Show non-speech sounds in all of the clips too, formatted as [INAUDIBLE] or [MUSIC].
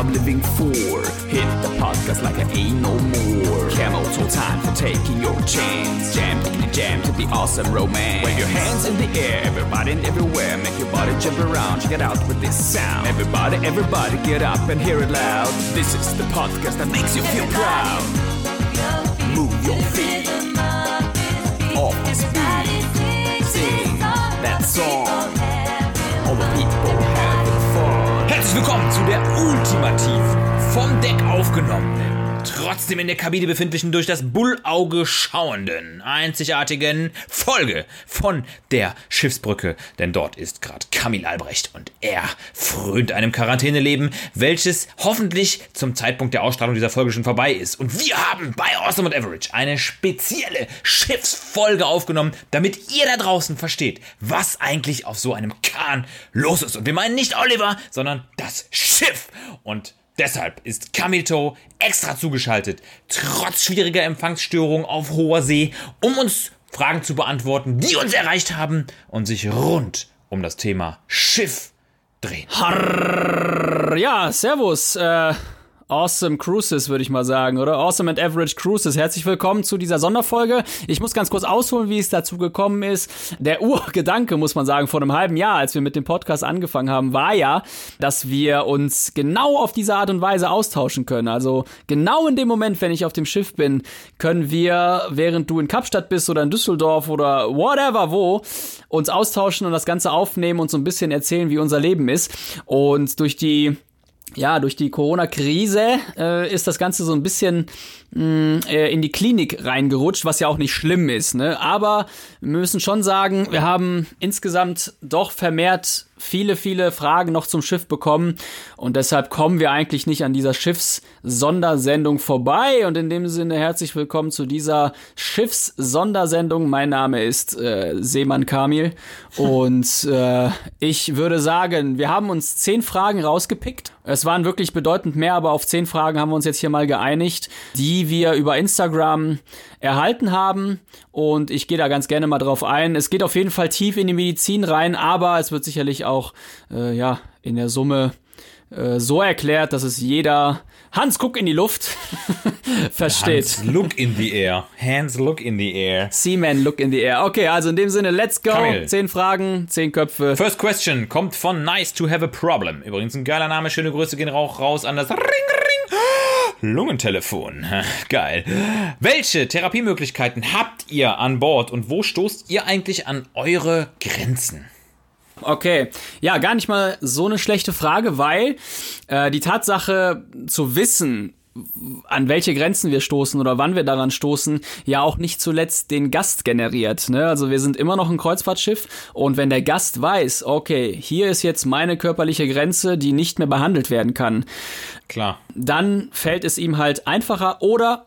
I'm living for. Hit the podcast like I ain't no more. Camel toe time for taking your chance. Jam to the jam to the awesome romance. Wave your hands in the air, everybody and everywhere. Make your body jump around, check it out with this sound. Everybody, everybody get up and hear it loud. This is the podcast that makes you feel proud. Move your feet. Sing that song. All the people fun. Herzlich willkommen zu der ultimativ vom Deck aufgenommenen, trotzdem in der Kabine befindlichen, durch das Bullauge schauenden, einzigartigen Folge von der Schiffsbrücke. Denn dort ist gerade Kamil Albrecht und er frönt einem Quarantäneleben, welches hoffentlich zum Zeitpunkt der Ausstrahlung dieser Folge schon vorbei ist. Und wir haben bei Awesome und Average eine spezielle Schiffsfolge aufgenommen, damit ihr da draußen versteht, was eigentlich auf so einem Kahn los ist. Und wir meinen nicht Oliver, sondern das Schiff. Und Deshalb ist Kamito extra zugeschaltet, trotz schwieriger Empfangsstörungen auf hoher See, um uns Fragen zu beantworten, die uns erreicht haben und sich rund um das Thema Schiff drehen. Harr, ja, servus. Äh, awesome Cruises, würde ich mal sagen, oder? Awesome and Average Cruises. Herzlich willkommen zu dieser Sonderfolge. Ich muss ganz kurz ausholen, wie es dazu gekommen ist. Der [LAUGHS] Urgedanke, muss man sagen, vor einem halben Jahr, als wir mit dem Podcast angefangen haben, war ja, dass wir uns genau auf diese Art und Weise austauschen können. Also genau in dem Moment, wenn ich auf dem Schiff bin, können wir, während du in Kapstadt bist oder in Düsseldorf oder whatever wo, uns austauschen und das Ganze aufnehmen und so ein bisschen erzählen, wie unser Leben ist. Und durch die ja, durch die Corona-Krise äh, ist das Ganze so ein bisschen mh, äh, in die Klinik reingerutscht, was ja auch nicht schlimm ist. Ne? Aber wir müssen schon sagen, wir haben insgesamt doch vermehrt viele, viele Fragen noch zum Schiff bekommen und deshalb kommen wir eigentlich nicht an dieser Schiffs-Sondersendung vorbei und in dem Sinne herzlich willkommen zu dieser Schiffs-Sondersendung. Mein Name ist äh, Seemann Kamil und äh, ich würde sagen, wir haben uns zehn Fragen rausgepickt. Es waren wirklich bedeutend mehr, aber auf zehn Fragen haben wir uns jetzt hier mal geeinigt, die wir über Instagram erhalten haben. Und ich gehe da ganz gerne mal drauf ein. Es geht auf jeden Fall tief in die Medizin rein, aber es wird sicherlich auch äh, ja in der Summe äh, so erklärt, dass es jeder Hans guck in die Luft [LAUGHS] versteht. Hands look in the air. Hands look in the air. Seaman look in the air. Okay, also in dem Sinne, let's go. Kamil. Zehn Fragen, zehn Köpfe. First question kommt von Nice to Have a Problem. Übrigens ein geiler Name. Schöne Grüße gehen auch raus an das Ring Lungentelefon. [LAUGHS] Geil. Welche Therapiemöglichkeiten habt ihr an Bord und wo stoßt ihr eigentlich an eure Grenzen? Okay, ja, gar nicht mal so eine schlechte Frage, weil äh, die Tatsache zu wissen, an welche Grenzen wir stoßen oder wann wir daran stoßen, ja auch nicht zuletzt den Gast generiert. Ne? Also wir sind immer noch ein Kreuzfahrtschiff und wenn der Gast weiß, okay, hier ist jetzt meine körperliche Grenze, die nicht mehr behandelt werden kann, Klar. dann fällt es ihm halt einfacher oder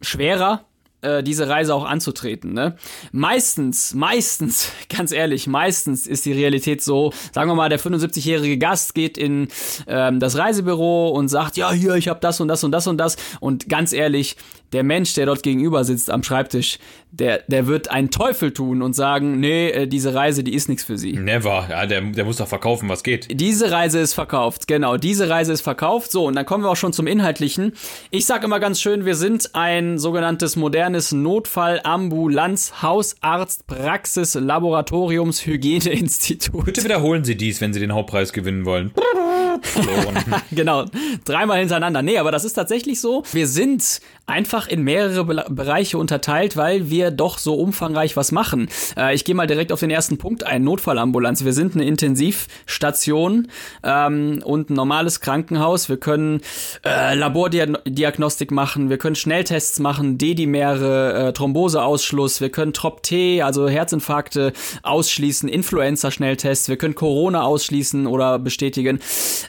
schwerer, äh, diese Reise auch anzutreten. Ne? Meistens, meistens, [LAUGHS] ganz ehrlich, meistens ist die Realität so, sagen wir mal, der 75-jährige Gast geht in ähm, das Reisebüro und sagt, ja, hier, ich habe das und das und das und das. Und ganz ehrlich, der Mensch, der dort gegenüber sitzt am Schreibtisch, der, der wird einen Teufel tun und sagen, nee, äh, diese Reise, die ist nichts für sie. Never. Ja, der, der muss doch verkaufen, was geht. Diese Reise ist verkauft, genau. Diese Reise ist verkauft. So, und dann kommen wir auch schon zum Inhaltlichen. Ich sag immer ganz schön, wir sind ein sogenanntes modernes Notfall, Ambulanz, Hausarzt, Praxis, Laboratoriums, Hygieneinstitut. Bitte wiederholen Sie dies, wenn Sie den Hauptpreis gewinnen wollen. [LAUGHS] Genau, dreimal hintereinander. Nee, aber das ist tatsächlich so. Wir sind einfach in mehrere Be Bereiche unterteilt, weil wir doch so umfangreich was machen. Äh, ich gehe mal direkt auf den ersten Punkt ein. Notfallambulanz. Wir sind eine Intensivstation ähm, und ein normales Krankenhaus. Wir können äh, Labordiagnostik machen, wir können Schnelltests machen, Dedimere, äh, Thromboseausschluss, wir können Trop-T, also Herzinfarkte ausschließen, Influenza-Schnelltests, wir können Corona ausschließen oder bestätigen.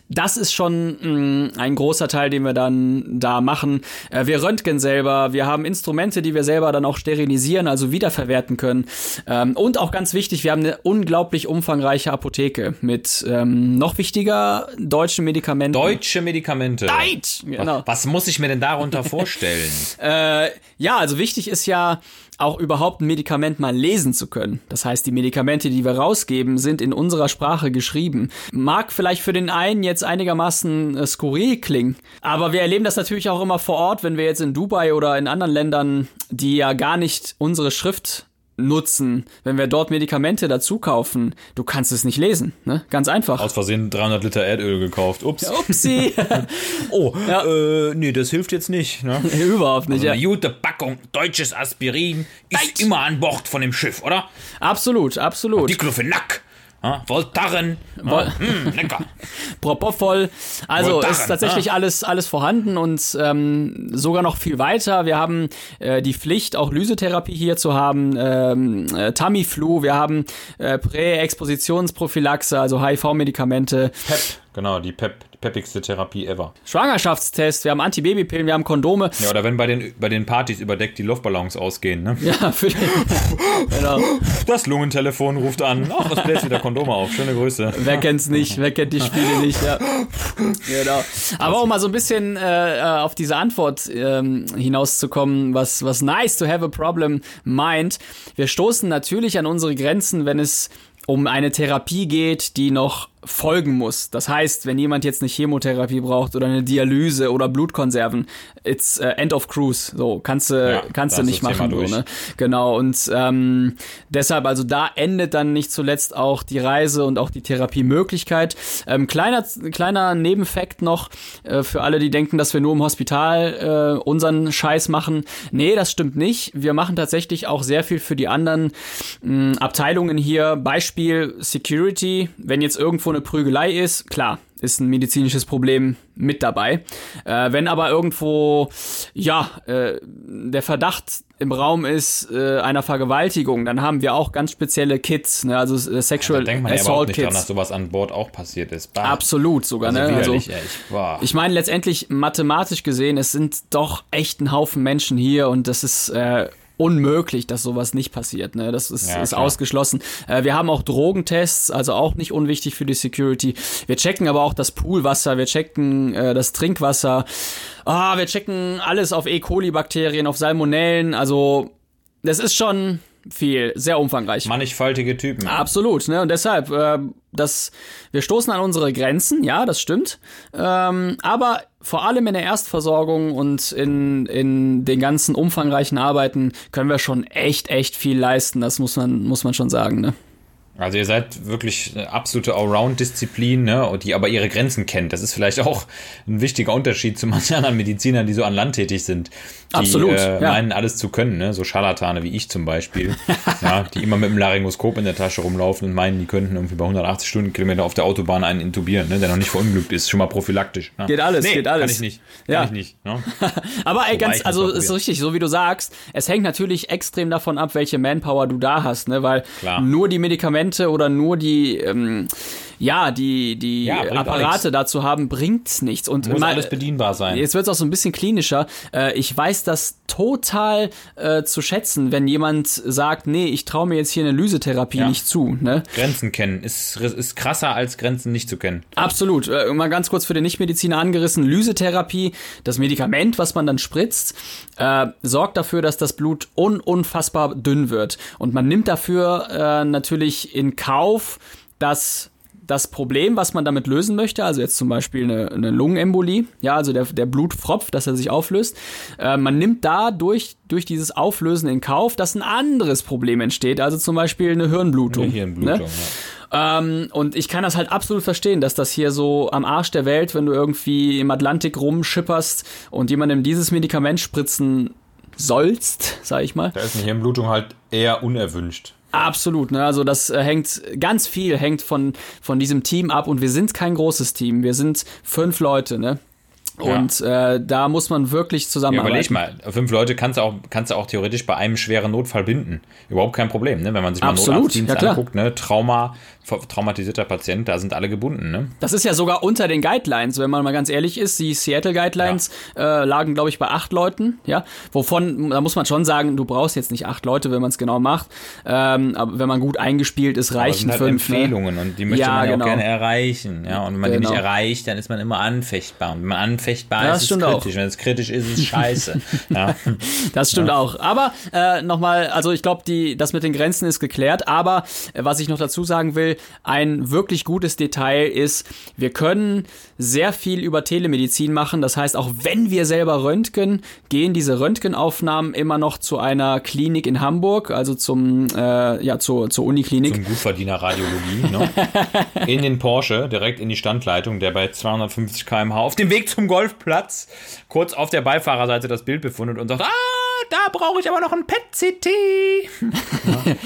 Das ist schon mh, ein großer Teil, den wir dann da machen. Äh, wir röntgen selber, wir haben Instrumente, die wir selber dann auch sterilisieren, also wiederverwerten können. Ähm, und auch ganz wichtig, wir haben eine unglaublich umfangreiche Apotheke mit ähm, noch wichtiger deutschen Medikamenten. Deutsche Medikamente. Deutsch! Genau. Was muss ich mir denn darunter vorstellen? [LAUGHS] Äh, ja, also wichtig ist ja, auch überhaupt ein Medikament mal lesen zu können. Das heißt, die Medikamente, die wir rausgeben, sind in unserer Sprache geschrieben. Mag vielleicht für den einen jetzt einigermaßen äh, skurril klingen, aber wir erleben das natürlich auch immer vor Ort, wenn wir jetzt in Dubai oder in anderen Ländern, die ja gar nicht unsere Schrift nutzen, wenn wir dort Medikamente dazu kaufen. Du kannst es nicht lesen, ne? Ganz einfach. Aus Versehen 300 Liter Erdöl gekauft. Ups. Upsi. [LAUGHS] oh, ja. äh, nee, das hilft jetzt nicht. Ne? [LAUGHS] Überhaupt nicht. Also ja. eine gute Packung deutsches Aspirin ist immer an Bord von dem Schiff, oder? Absolut, absolut. Diclofenac. Ja, Voltaren. Vol Ja, mm, lecker. [LAUGHS] Propofol. Also Voltaren, ist tatsächlich ah. alles, alles vorhanden und ähm, sogar noch viel weiter. Wir haben äh, die Pflicht, auch Lysetherapie hier zu haben, ähm, äh, Tamiflu, wir haben äh, Präexpositionsprophylaxe, also HIV-Medikamente, Pep. Genau, die Pep, peppigste Therapie ever. Schwangerschaftstest, wir haben Antibabypillen, wir haben Kondome. Ja, oder wenn bei den, bei den Partys überdeckt die Luftballons ausgehen, ne? Ja, [LAUGHS] für den, genau. Das Lungentelefon ruft an. Ach, es bläst wieder Kondome auf. Schöne Grüße. Wer kennt's nicht? Wer kennt die Spiele nicht? Ja. Genau. Aber um mal so ein bisschen äh, auf diese Antwort ähm, hinauszukommen, was, was nice to have a problem meint. Wir stoßen natürlich an unsere Grenzen, wenn es um eine Therapie geht, die noch folgen muss. Das heißt, wenn jemand jetzt eine Chemotherapie braucht oder eine Dialyse oder Blutkonserven, it's uh, end of cruise. So kannst du Ja, kannst du nicht machen, so, ne? Genau und ähm, deshalb also da endet dann nicht zuletzt auch die Reise und auch die Therapiemöglichkeit. Ähm, kleiner kleiner Nebenfakt noch äh, für alle, die denken, dass wir nur im Hospital äh, unseren Scheiß machen. Nee, das stimmt nicht. Wir machen tatsächlich auch sehr viel für die anderen mh, Abteilungen hier. Beispiel Security. Wenn jetzt irgendwo eine Prügelei ist, klar, ist ein medizinisches Problem mit dabei. Äh, wenn aber irgendwo, ja, äh, der Verdacht im Raum ist äh, einer Vergewaltigung, dann haben wir auch ganz spezielle Kits, ne? also äh, Sexual denkt man ja Assault nicht dran, Kits. dass sowas an Bord auch passiert ist. Bah. Absolut sogar, Also ne? Also, ich meine, letztendlich mathematisch gesehen, es sind doch echt ein Haufen Menschen hier und das ist äh, unmöglich, dass sowas nicht passiert. Ne? Das ist, Ja, ist ausgeschlossen. Äh, wir haben auch Drogentests, also auch nicht unwichtig für die Security. Wir checken aber auch das Poolwasser, wir checken äh, das Trinkwasser. Ah, wir checken alles auf E. coli-Bakterien, auf Salmonellen. Also das ist schon viel, sehr umfangreich. Mannigfaltige Typen. Absolut, ne? Und deshalb, äh, das, wir stoßen an unsere Grenzen, ja, das stimmt. Ähm, aber vor allem in der Erstversorgung und in, in den ganzen umfangreichen Arbeiten können wir schon echt, echt viel leisten. Das muss man, muss man schon sagen, ne? Also ihr seid wirklich eine absolute Allround-Disziplin, ne, und die aber ihre Grenzen kennt. Das ist vielleicht auch ein wichtiger Unterschied zu manchen anderen Medizinern, die so an Land tätig sind. Die, Absolut, Äh, ja. meinen alles zu können, ne, so Scharlatane wie ich zum Beispiel, [LAUGHS] ja, die immer mit dem Laryngoskop in der Tasche rumlaufen und meinen, die könnten irgendwie bei 180 Stundenkilometer auf der Autobahn einen intubieren, ne, der noch nicht verunglückt ist, schon mal prophylaktisch. Ne? Geht alles, nee, geht alles. Kann ich nicht. Kann Ja. ich nicht. Ne? [LAUGHS] Aber ey, ganz, also ist richtig, so wie du sagst, es hängt natürlich extrem davon ab, welche Manpower du da hast, ne? Weil Klar. nur die Medikamente oder nur die, ähm, ja, die, die Ja, Apparate dazu haben, bringt nichts. Und Muss mal- alles bedienbar sein. Jetzt wird es auch so ein bisschen klinischer. Äh, ich weiß das total äh, zu schätzen, wenn jemand sagt, nee, ich traue mir jetzt hier eine Lysetherapie Ja. nicht zu. Ne? Grenzen kennen ist, ist krasser als Grenzen nicht zu kennen. Absolut. Äh, mal ganz kurz für den Nichtmediziner angerissen. Lysetherapie, das Medikament, was man dann spritzt, äh, sorgt dafür, dass das Blut un unfassbar dünn wird. Und man nimmt dafür äh, natürlich in Kauf, dass das Problem, was man damit lösen möchte, also jetzt zum Beispiel eine, eine Lungenembolie, ja, also der, der Blutpfropf, dass er sich auflöst, äh, man nimmt da durch, dieses Auflösen in Kauf, dass ein anderes Problem entsteht, also zum Beispiel eine Hirnblutung. Hier in Blutung. ne? Ja. Ähm, und ich kann das halt absolut verstehen, dass das hier so am Arsch der Welt, wenn du irgendwie im Atlantik rumschipperst und jemandem dieses Medikament spritzen sollst, sag ich mal. Da ist eine Hirnblutung halt eher unerwünscht. Absolut, ne? Also das äh, hängt ganz viel hängt von von diesem Team ab und wir sind kein großes Team, wir sind fünf Leute, ne? Ja. Und äh, da muss man wirklich Ja, zusammenarbeiten. überleg mal, fünf Leute kannst du auch, kannst du auch theoretisch bei einem schweren Notfall binden. Überhaupt kein Problem, ne? Wenn man sich mal Absolut, Notarztdienst ja, anguckt, ne? Trauma, traumatisierter Patient, da sind alle gebunden, ne? Das ist ja sogar unter den Guidelines, wenn man mal ganz ehrlich ist. Die Seattle Guidelines äh, lagen, glaube ich, bei acht Leuten, ja. Wovon, da muss man schon sagen, du brauchst jetzt nicht acht Leute, wenn man es genau macht. Ähm, aber wenn man gut eingespielt ist, Das reichen sind halt fünf. Ne? Empfehlungen und die möchte Ja, man ja genau. auch gerne erreichen. Ja, und wenn man die Genau. nicht erreicht, dann ist man immer anfechtbar. Und wenn man anfechtbar Das ist, ist auch. kritisch. Wenn es kritisch ist, ist es scheiße. [LAUGHS] ja. Das stimmt auch. Aber äh, nochmal, also ich glaube, die das mit den Grenzen ist geklärt. Aber äh, was ich noch dazu sagen will, ein wirklich gutes Detail ist, wir können sehr viel über Telemedizin machen. Das heißt, auch wenn wir selber röntgen, gehen diese Röntgenaufnahmen immer noch zu einer Klinik in Hamburg, also zum äh, ja zur zur Uniklinik. Zum Gutverdiener Radiologie. Ne? [LAUGHS] In den Porsche, direkt in die Standleitung, der bei 250 km/h auf dem Weg zum Golfplatz kurz auf der Beifahrerseite das Bild befindet und sagt, ah, da brauche ich aber noch ein PET-CT.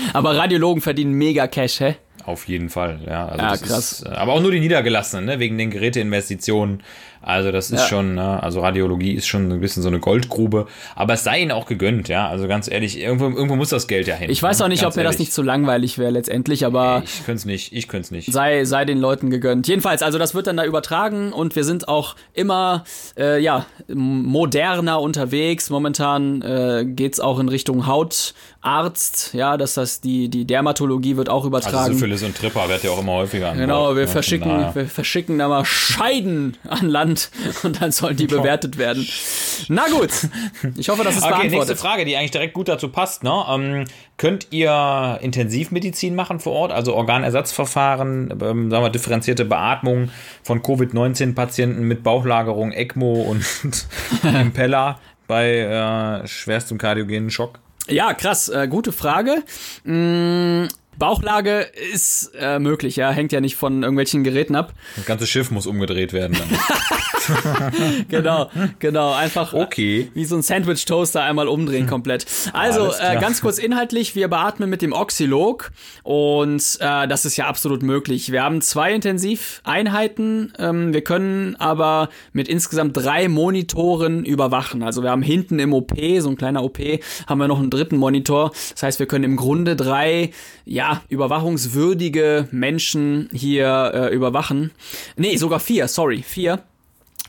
[LAUGHS] Aber Radiologen verdienen mega Cash, hä? Auf jeden Fall, ja. Also Ja, krass. Ist, äh, aber auch nur die Niedergelassenen, ne? wegen den Geräteinvestitionen. Also das ist Ja. schon, ne? also Radiologie ist schon ein bisschen so eine Goldgrube. Aber es sei ihnen auch gegönnt, ja. Also ganz ehrlich, irgendwo, irgendwo muss das Geld ja hin. Ich weiß ne? auch nicht, Ganz ob mir das ehrlich. nicht zu langweilig wäre letztendlich, aber Ich könnte es nicht, ich könnte es nicht. sei, sei den Leuten gegönnt. Jedenfalls, also das wird dann da übertragen und wir sind auch immer äh, ja, moderner unterwegs. Momentan äh, geht's auch in Richtung Hautarzt, ja, dass das die, die Dermatologie wird auch Also übertragen. Syphilis und Tripper wird ja auch immer häufiger. Genau, wir ne? Von verschicken, wir verschicken da mal Scheiden an Land [LAUGHS] und dann sollen die bewertet werden. Na gut, ich hoffe, das ist Okay, nächste beantwortet. Frage, die eigentlich direkt gut dazu passt. Ne? Ähm, könnt ihr Intensivmedizin machen vor Ort, also Organersatzverfahren, ähm, sagen wir differenzierte Beatmung von Covid-19-Patienten mit Bauchlagerung, ECMO und [LAUGHS] Impeller bei äh, schwerstem kardiogenen Schock? Ja, krass, äh, gute Frage. Mm, Bauchlage ist äh, möglich, ja, hängt ja nicht von irgendwelchen Geräten ab. Das ganze Schiff muss umgedreht werden. Dann. [LAUGHS] Genau, genau, einfach Okay. wie so ein Sandwich-Toaster einmal umdrehen komplett. Also, äh, ganz kurz inhaltlich, wir beatmen mit dem Oxylog und äh, das ist ja absolut möglich. Wir haben zwei Intensiveinheiten, ähm, wir können aber mit insgesamt drei Monitoren überwachen. Also wir haben hinten im OP, so ein kleiner OP, haben wir noch einen dritten Monitor. Das heißt, wir können im Grunde drei, ja, überwachungswürdige Menschen hier äh, überwachen. Nee, sogar vier, sorry, vier.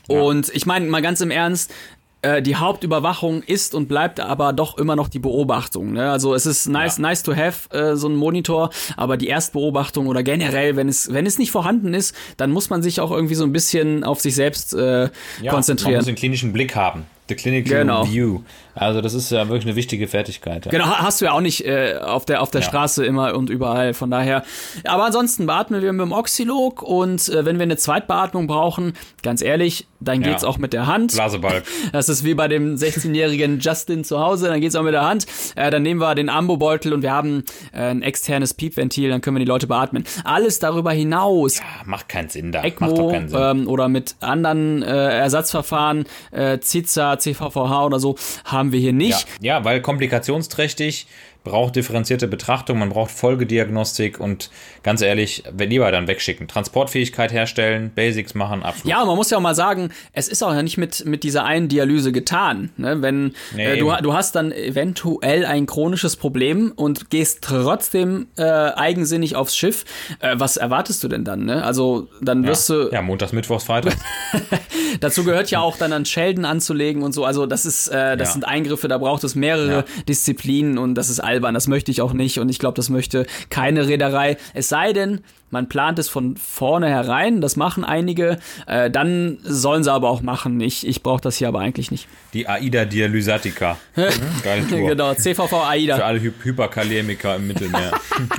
Und ich meine mal ganz im Ernst, äh, die Hauptüberwachung ist und bleibt aber doch immer noch die Beobachtung. Ne? Also es ist nice, nice to have äh, so ein Monitor, aber die Erstbeobachtung oder generell, wenn es wenn es nicht vorhanden ist, dann muss man sich auch irgendwie so ein bisschen auf sich selbst äh, Ja, Man konzentrieren. muss den klinischen Blick haben. The clinical Genau. view. Also das ist ja wirklich eine wichtige Fertigkeit. Ja. Genau, ha- hast du ja auch nicht äh, auf der, auf der Ja. Straße immer und überall, von daher. Aber ansonsten beatmen wir mit dem Oxylog und äh, wenn wir eine Zweitbeatmung brauchen, ganz ehrlich, dann geht's Ja. auch mit der Hand. Blasebalg. [LAUGHS] Das ist wie bei dem 16-jährigen Justin zu Hause, dann geht's auch mit der Hand. Äh, dann nehmen wir den Ambo-Beutel und wir haben äh, ein externes Piepventil, dann können wir die Leute beatmen. Alles darüber hinaus, Ah, Macht keinen Sinn da. Macht doch ECMO keinen Sinn. ähm, oder mit anderen äh, Ersatzverfahren, äh, CIZA, CVVH oder so, haben wir hier Ja, nicht. ja, weil komplikationsträchtig, braucht differenzierte Betrachtung, man braucht Folgediagnostik und ganz ehrlich, wenn lieber dann wegschicken. Transportfähigkeit herstellen, Basics machen, Abflug. Ja, man muss ja auch mal sagen, es ist auch ja nicht mit, mit dieser einen Dialyse getan. Ne? Wenn Nee, äh, du, du hast dann eventuell ein chronisches Problem und gehst trotzdem äh, eigensinnig aufs Schiff, äh, was erwartest du denn dann? Ne? Also dann wirst du, ja, montags, mittwochs, freitags. [LAUGHS] dazu gehört ja auch dann an Schelden anzulegen und so. Also das ist, äh, das Ja. sind Eingriffe, da braucht es mehrere Ja. Disziplinen und das ist albern. Das möchte ich auch nicht und ich glaube, das möchte keine Reederei. Es sei denn, man plant es von vornherein, das machen einige, äh, dann sollen sie aber auch machen. Ich, ich brauche das hier aber eigentlich nicht. Die AIDA Dialysatica. [LAUGHS] Geile Tour. Genau, CVV Für AIDA. alle Hy Hyperkalemiker im Mittelmeer.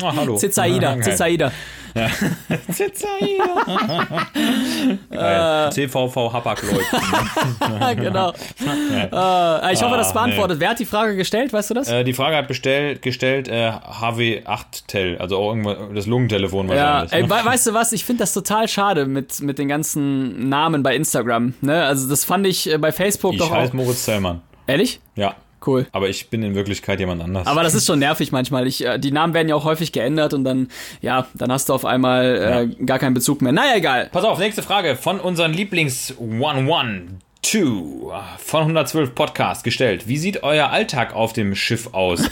oh, [LAUGHS] hallo. Zizaida. Zizaida. [LAUGHS] Geil. CVV Hapag-Lloyd. genau. Äh, ich hoffe, das Ah, beantwortet. Wer hat die Frage gestellt, weißt du das? äh, die Frage hat bestellt, gestellt äh, HW8-Tel, also auch irgendwo das Lungentelefon Ja, ey, ne? we weißt du was? Ich finde das total schade mit, mit den ganzen Namen bei Instagram. Ne? Also das fand ich äh, bei Facebook ich doch auch. heiße Moritz Zellmann. Ehrlich? Ja. Cool. Aber ich bin in Wirklichkeit jemand anders. Aber das ist schon nervig manchmal. Ich, äh, die Namen werden ja auch häufig geändert und dann, ja, dann hast du auf einmal äh, gar keinen Bezug mehr. Naja, egal. Pass auf, nächste Frage von unseren Lieblings 112 von 112 Podcast gestellt. Wie sieht euer Alltag auf dem Schiff aus?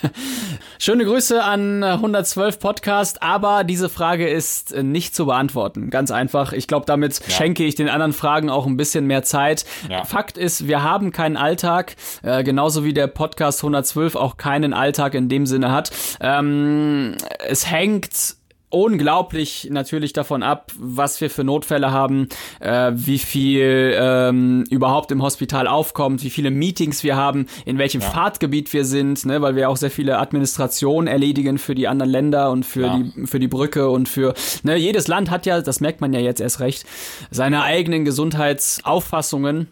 [LAUGHS] Schöne Grüße an äh, 112 Podcast, aber diese Frage ist nicht zu beantworten. Ganz einfach. Ich glaube, damit schenke ich den anderen Fragen auch ein bisschen mehr Zeit. Ja. Fakt ist, wir haben keinen Alltag, äh, genauso wie der Podcast 112 auch keinen Alltag in dem Sinne hat. Ähm, es hängt unglaublich natürlich davon ab, was wir für Notfälle haben, äh, wie viel ähm, überhaupt im Hospital aufkommt, wie viele Meetings wir haben, in welchem ja. Fahrtgebiet wir sind, ne, weil wir auch sehr viele Administrationen erledigen für die anderen Länder und für ja. die für die Brücke und für ne, jedes Land hat ja, das merkt man ja jetzt erst recht, seine eigenen Gesundheitsauffassungen.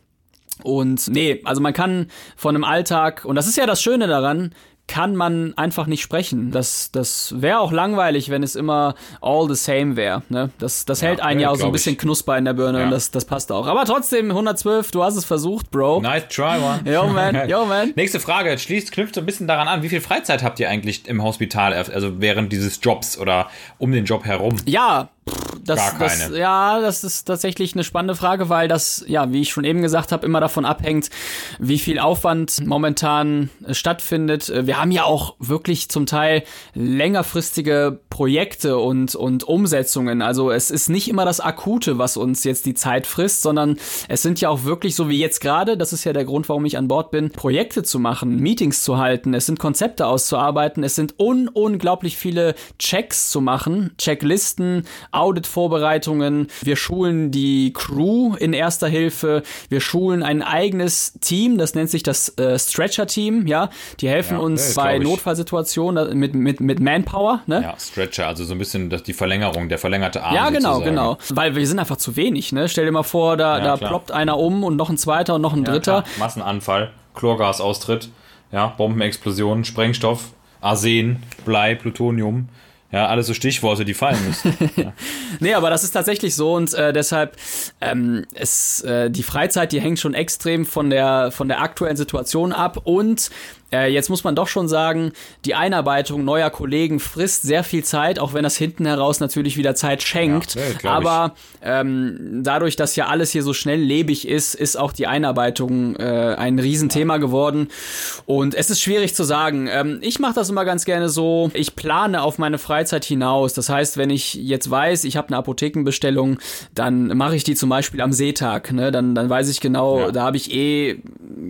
Und nee, also man kann von einem Alltag, und das ist ja das Schöne daran, kann man einfach nicht sprechen. Das, das wäre auch langweilig, wenn es immer all the same wäre. Ne? Das, das ja, hält einen ja auch so ein bisschen knusper in der Birne ja. und das, das passt auch. Aber trotzdem, 112, du hast es versucht, Bro. Nice try, man. [LAUGHS] Yo, man. [LAUGHS] Yo, man. Nächste Frage, schließt, knüpft so ein bisschen daran an, wie viel Freizeit habt ihr eigentlich im Hospital, also während dieses Jobs oder um den Job herum? Ja, das, Gar keine. Das, ja, das ist tatsächlich eine spannende Frage, weil das, ja, wie ich schon eben gesagt habe, immer davon abhängt, wie viel Aufwand momentan äh, stattfindet. Äh, wir haben ja auch wirklich zum Teil längerfristige Projekte und, und Umsetzungen. Also es ist nicht immer das Akute, was uns jetzt die Zeit frisst, sondern es sind ja auch wirklich so wie jetzt gerade, das ist ja der Grund, warum ich an Bord bin, Projekte zu machen, Meetings zu halten, es sind Konzepte auszuarbeiten, es sind un unglaublich viele Checks zu machen, Checklisten, Audit-Vorbereitungen. Wir schulen die Crew in erster Hilfe. Wir schulen ein eigenes Team, das nennt sich das äh, Stretcher-Team. Ja, die helfen ja, uns bei Notfallsituationen mit, mit, mit Manpower. Ne? Ja, Stretcher, also so ein bisschen die Verlängerung, der verlängerte Arm. Ja, genau, sozusagen. genau. Weil wir sind einfach zu wenig. Ne? Stell dir mal vor, da, ja, da ploppt einer um und noch ein zweiter und noch ein dritter. Klar. Massenanfall, Chlorgasaustritt, ja, Bombenexplosion, Sprengstoff, Arsen, Blei, Plutonium. Ja, alles so Stichworte, die fallen müssen. [LAUGHS] ja. nee, aber das ist tatsächlich so und äh, deshalb ähm, ist äh, die Freizeit, die hängt schon extrem von der von der aktuellen Situation ab und äh, jetzt muss man doch schon sagen, die Einarbeitung neuer Kollegen frisst sehr viel Zeit, auch wenn das hinten heraus natürlich wieder Zeit schenkt. Ja, ja, Aber ähm, dadurch, dass ja alles hier so schnelllebig ist, ist auch die Einarbeitung äh, ein Riesenthema geworden. Und es ist schwierig zu sagen. Ähm, ich mache das immer ganz gerne so, ich plane auf meine Freizeit hinaus. Das heißt, wenn ich jetzt weiß, ich habe eine Apothekenbestellung, dann mache ich die zum Beispiel am Seetag. Ne? Dann, dann weiß ich genau, ja. da habe ich eh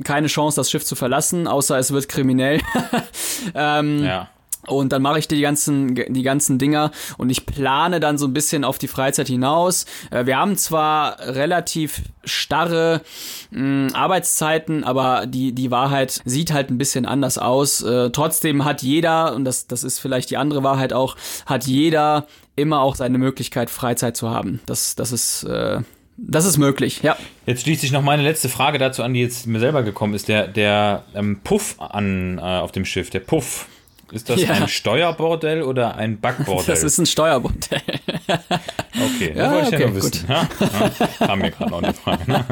keine Chance, das Schiff zu verlassen, außer es wird kriminell. [LAUGHS] ähm, ja. Und dann mache ich die ganzen, die ganzen Dinger und ich plane dann so ein bisschen auf die Freizeit hinaus. Äh, wir haben zwar relativ starre mh, Arbeitszeiten, aber die, die Wahrheit sieht halt ein bisschen anders aus. Äh, trotzdem hat jeder, und das, das ist vielleicht die andere Wahrheit auch, hat jeder immer auch seine Möglichkeit, Freizeit zu haben. Das, das ist, äh, das ist möglich, ja. Jetzt schließt sich noch meine letzte Frage dazu an, die jetzt mir selber gekommen ist. Der, der ähm, Puff an, äh, auf dem Schiff, der Puff. Ist das ja. ein Steuerbordell oder ein Backbordell? Das ist ein Steuerbordell. [LAUGHS] Okay, das ja, wollte ich okay, ja noch wissen. Ja? Ja, haben wir gerade noch eine Frage. Ne?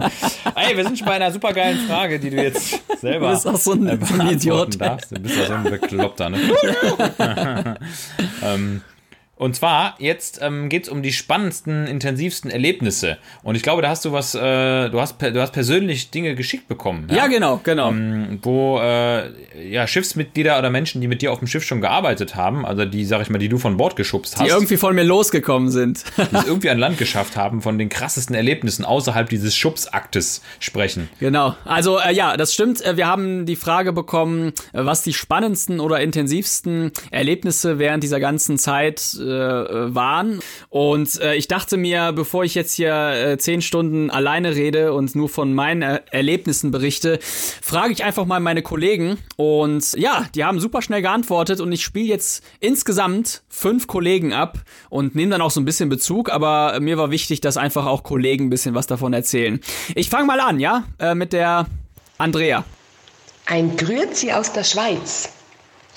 Ey, wir sind schon bei einer supergeilen Frage, die du jetzt selber du bist auch so ein, äh, so ein Idiot. darfst. Du bist ja so ein Bekloppter, ne? [LAUGHS] [LAUGHS] ähm, und zwar, jetzt ähm, geht es um die spannendsten, intensivsten Erlebnisse. Und ich glaube, da hast du was, äh, du, hast, du hast persönlich Dinge geschickt bekommen. Ja, ja genau, genau. Ähm, wo äh, ja, Schiffsmitglieder oder Menschen, die mit dir auf dem Schiff schon gearbeitet haben, also die, sag ich mal, die du von Bord geschubst hast. Die irgendwie von mir losgekommen sind. die es irgendwie an Land geschafft haben, von den krassesten Erlebnissen außerhalb dieses Schubsaktes sprechen. Genau. Also äh, ja, das stimmt. Äh, wir haben die Frage bekommen, äh, was die spannendsten oder intensivsten Erlebnisse während dieser ganzen Zeit äh, waren. Und äh, ich dachte mir, bevor ich jetzt hier äh, zehn Stunden alleine rede und nur von meinen er Erlebnissen berichte, frage ich einfach mal meine Kollegen. Und ja, die haben super schnell geantwortet und ich spiele jetzt insgesamt fünf Kollegen ab und nehme dann auch so ein bisschen Bezug, aber mir war wichtig, dass einfach auch Kollegen ein bisschen was davon erzählen. Ich fange mal an, ja, äh, mit der Andrea. Ein Grüezi aus der Schweiz.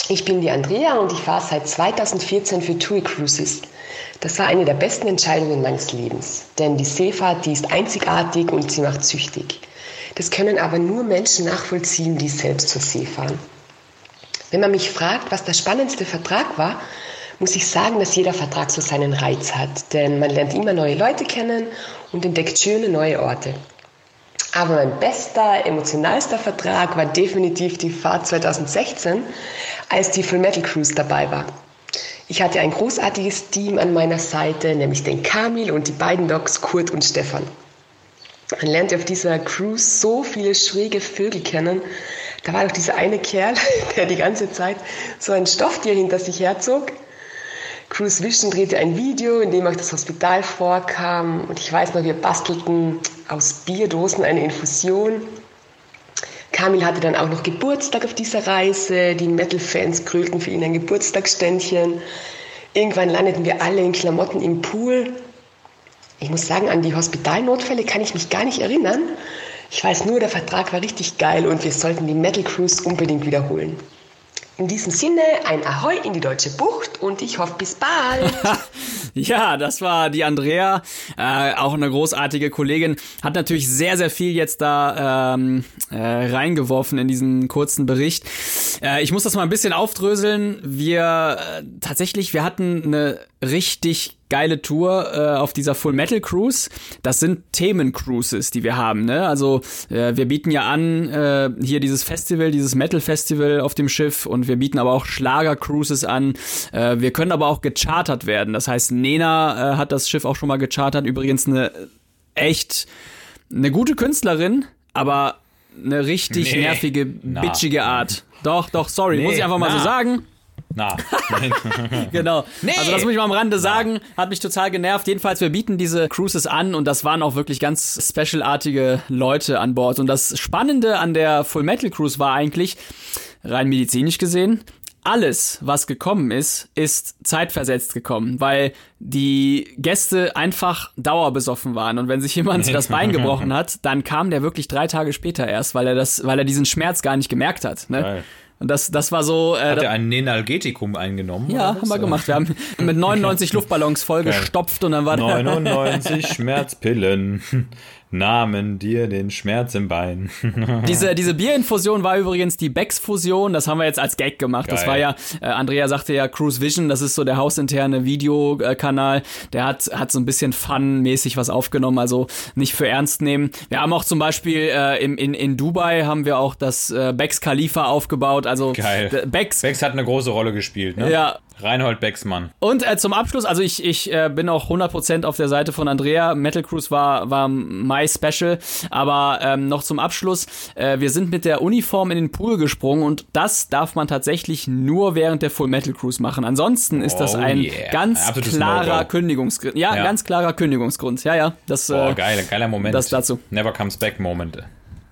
Ich bin die Andrea und ich fahre seit 2014 für TUI Cruises. Das war eine der besten Entscheidungen meines Lebens, denn die Seefahrt, die ist einzigartig und sie macht süchtig. Das können aber nur Menschen nachvollziehen, die selbst zur See fahren. Wenn man mich fragt, was der spannendste Vertrag war, muss ich sagen, dass jeder Vertrag so seinen Reiz hat, denn man lernt immer neue Leute kennen und entdeckt schöne neue Orte. Aber mein bester, emotionalster Vertrag war definitiv die Fahrt 2016, als die Full Metal Cruise dabei war. Ich hatte ein großartiges Team an meiner Seite, nämlich den Kamil und die beiden Dogs Kurt und Stefan. Man lernt auf dieser Cruise so viele schräge Vögel kennen. Da war doch dieser eine Kerl, [LAUGHS] der die ganze Zeit so ein Stofftier hinter sich herzog. Cruise Vision drehte ein Video, in dem euch das Hospital vorkam. Und ich weiß noch, wir bastelten aus Bierdosen eine Infusion. Kamil hatte dann auch noch Geburtstag auf dieser Reise. Die Metal-Fans krölten für ihn ein Geburtstagsständchen. Irgendwann landeten wir alle in Klamotten im Pool. Ich muss sagen, an die Hospitalnotfälle kann ich mich gar nicht erinnern. Ich weiß nur, der Vertrag war richtig geil und wir sollten die Metal Cruise unbedingt wiederholen. In diesem Sinne ein Ahoi in die deutsche Bucht und ich hoffe bis bald. [LAUGHS] ja, das war die Andrea, äh, auch eine großartige Kollegin, hat natürlich sehr, sehr viel jetzt da ähm, äh, reingeworfen in diesen kurzen Bericht. Äh, ich muss das mal ein bisschen aufdröseln. Wir äh, tatsächlich, wir hatten eine richtig geile Tour äh, auf dieser Full Metal Cruise. Das sind Themen-Cruises, die wir haben. Ne? Also äh, wir bieten ja an äh, hier dieses Festival, dieses Metal Festival auf dem Schiff und wir bieten aber auch Schlager-Cruises an. Äh, wir können aber auch gechartert werden. Das heißt, Nena äh, hat das Schiff auch schon mal gechartert. Übrigens eine echt eine gute Künstlerin, aber eine richtig nee. nervige, bitchige Art. Doch, doch, sorry, nee, muss ich einfach mal na. so sagen. Na. [LAUGHS] genau. Nee. Also das muss ich mal am Rande sagen, hat mich total genervt. Jedenfalls, wir bieten diese Cruises an und das waren auch wirklich ganz specialartige Leute an Bord. Und das Spannende an der Full Metal Cruise war eigentlich, rein medizinisch gesehen, alles, was gekommen ist, ist zeitversetzt gekommen, weil die Gäste einfach dauerbesoffen waren. Und wenn sich jemand das Bein gebrochen [LAUGHS] hat, dann kam der wirklich drei Tage später erst, weil er das, weil er diesen Schmerz gar nicht gemerkt hat. Ne? Und das, das war so. Äh, Hat er ein Nenalgetikum eingenommen? Ja, haben wir gemacht. Wir haben mit [LAUGHS] 99 Luftballons vollgestopft und dann war 99 Schmerzpillen nahmen dir den Schmerz im Bein. [LAUGHS] diese, diese Bierinfusion war übrigens die Becks-Fusion. Das haben wir jetzt als Gag gemacht. Geil. Das war ja, äh, Andrea sagte ja Cruise Vision, das ist so der hausinterne Videokanal. Der hat, hat so ein bisschen Fun-mäßig was aufgenommen, also nicht für ernst nehmen. Wir haben auch zum Beispiel äh, in, in, in Dubai haben wir auch das äh, Becks Khalifa aufgebaut. Also Geil. Becks, Becks hat eine große Rolle gespielt, ne? Ja, Reinhold Becksmann. Und äh, zum Abschluss, also ich, ich äh, bin auch 100% auf der Seite von Andrea. Metal Cruise war, war my special. Aber ähm, noch zum Abschluss, äh, wir sind mit der Uniform in den Pool gesprungen und das darf man tatsächlich nur während der Full Metal Cruise machen. Ansonsten ist das oh, ein yeah. ganz klarer Kündigungsgrund. Ja, ja, ganz klarer Kündigungsgrund. Ja, ja. Das, äh, geil, geiler Moment. Das dazu. Never comes back Moment.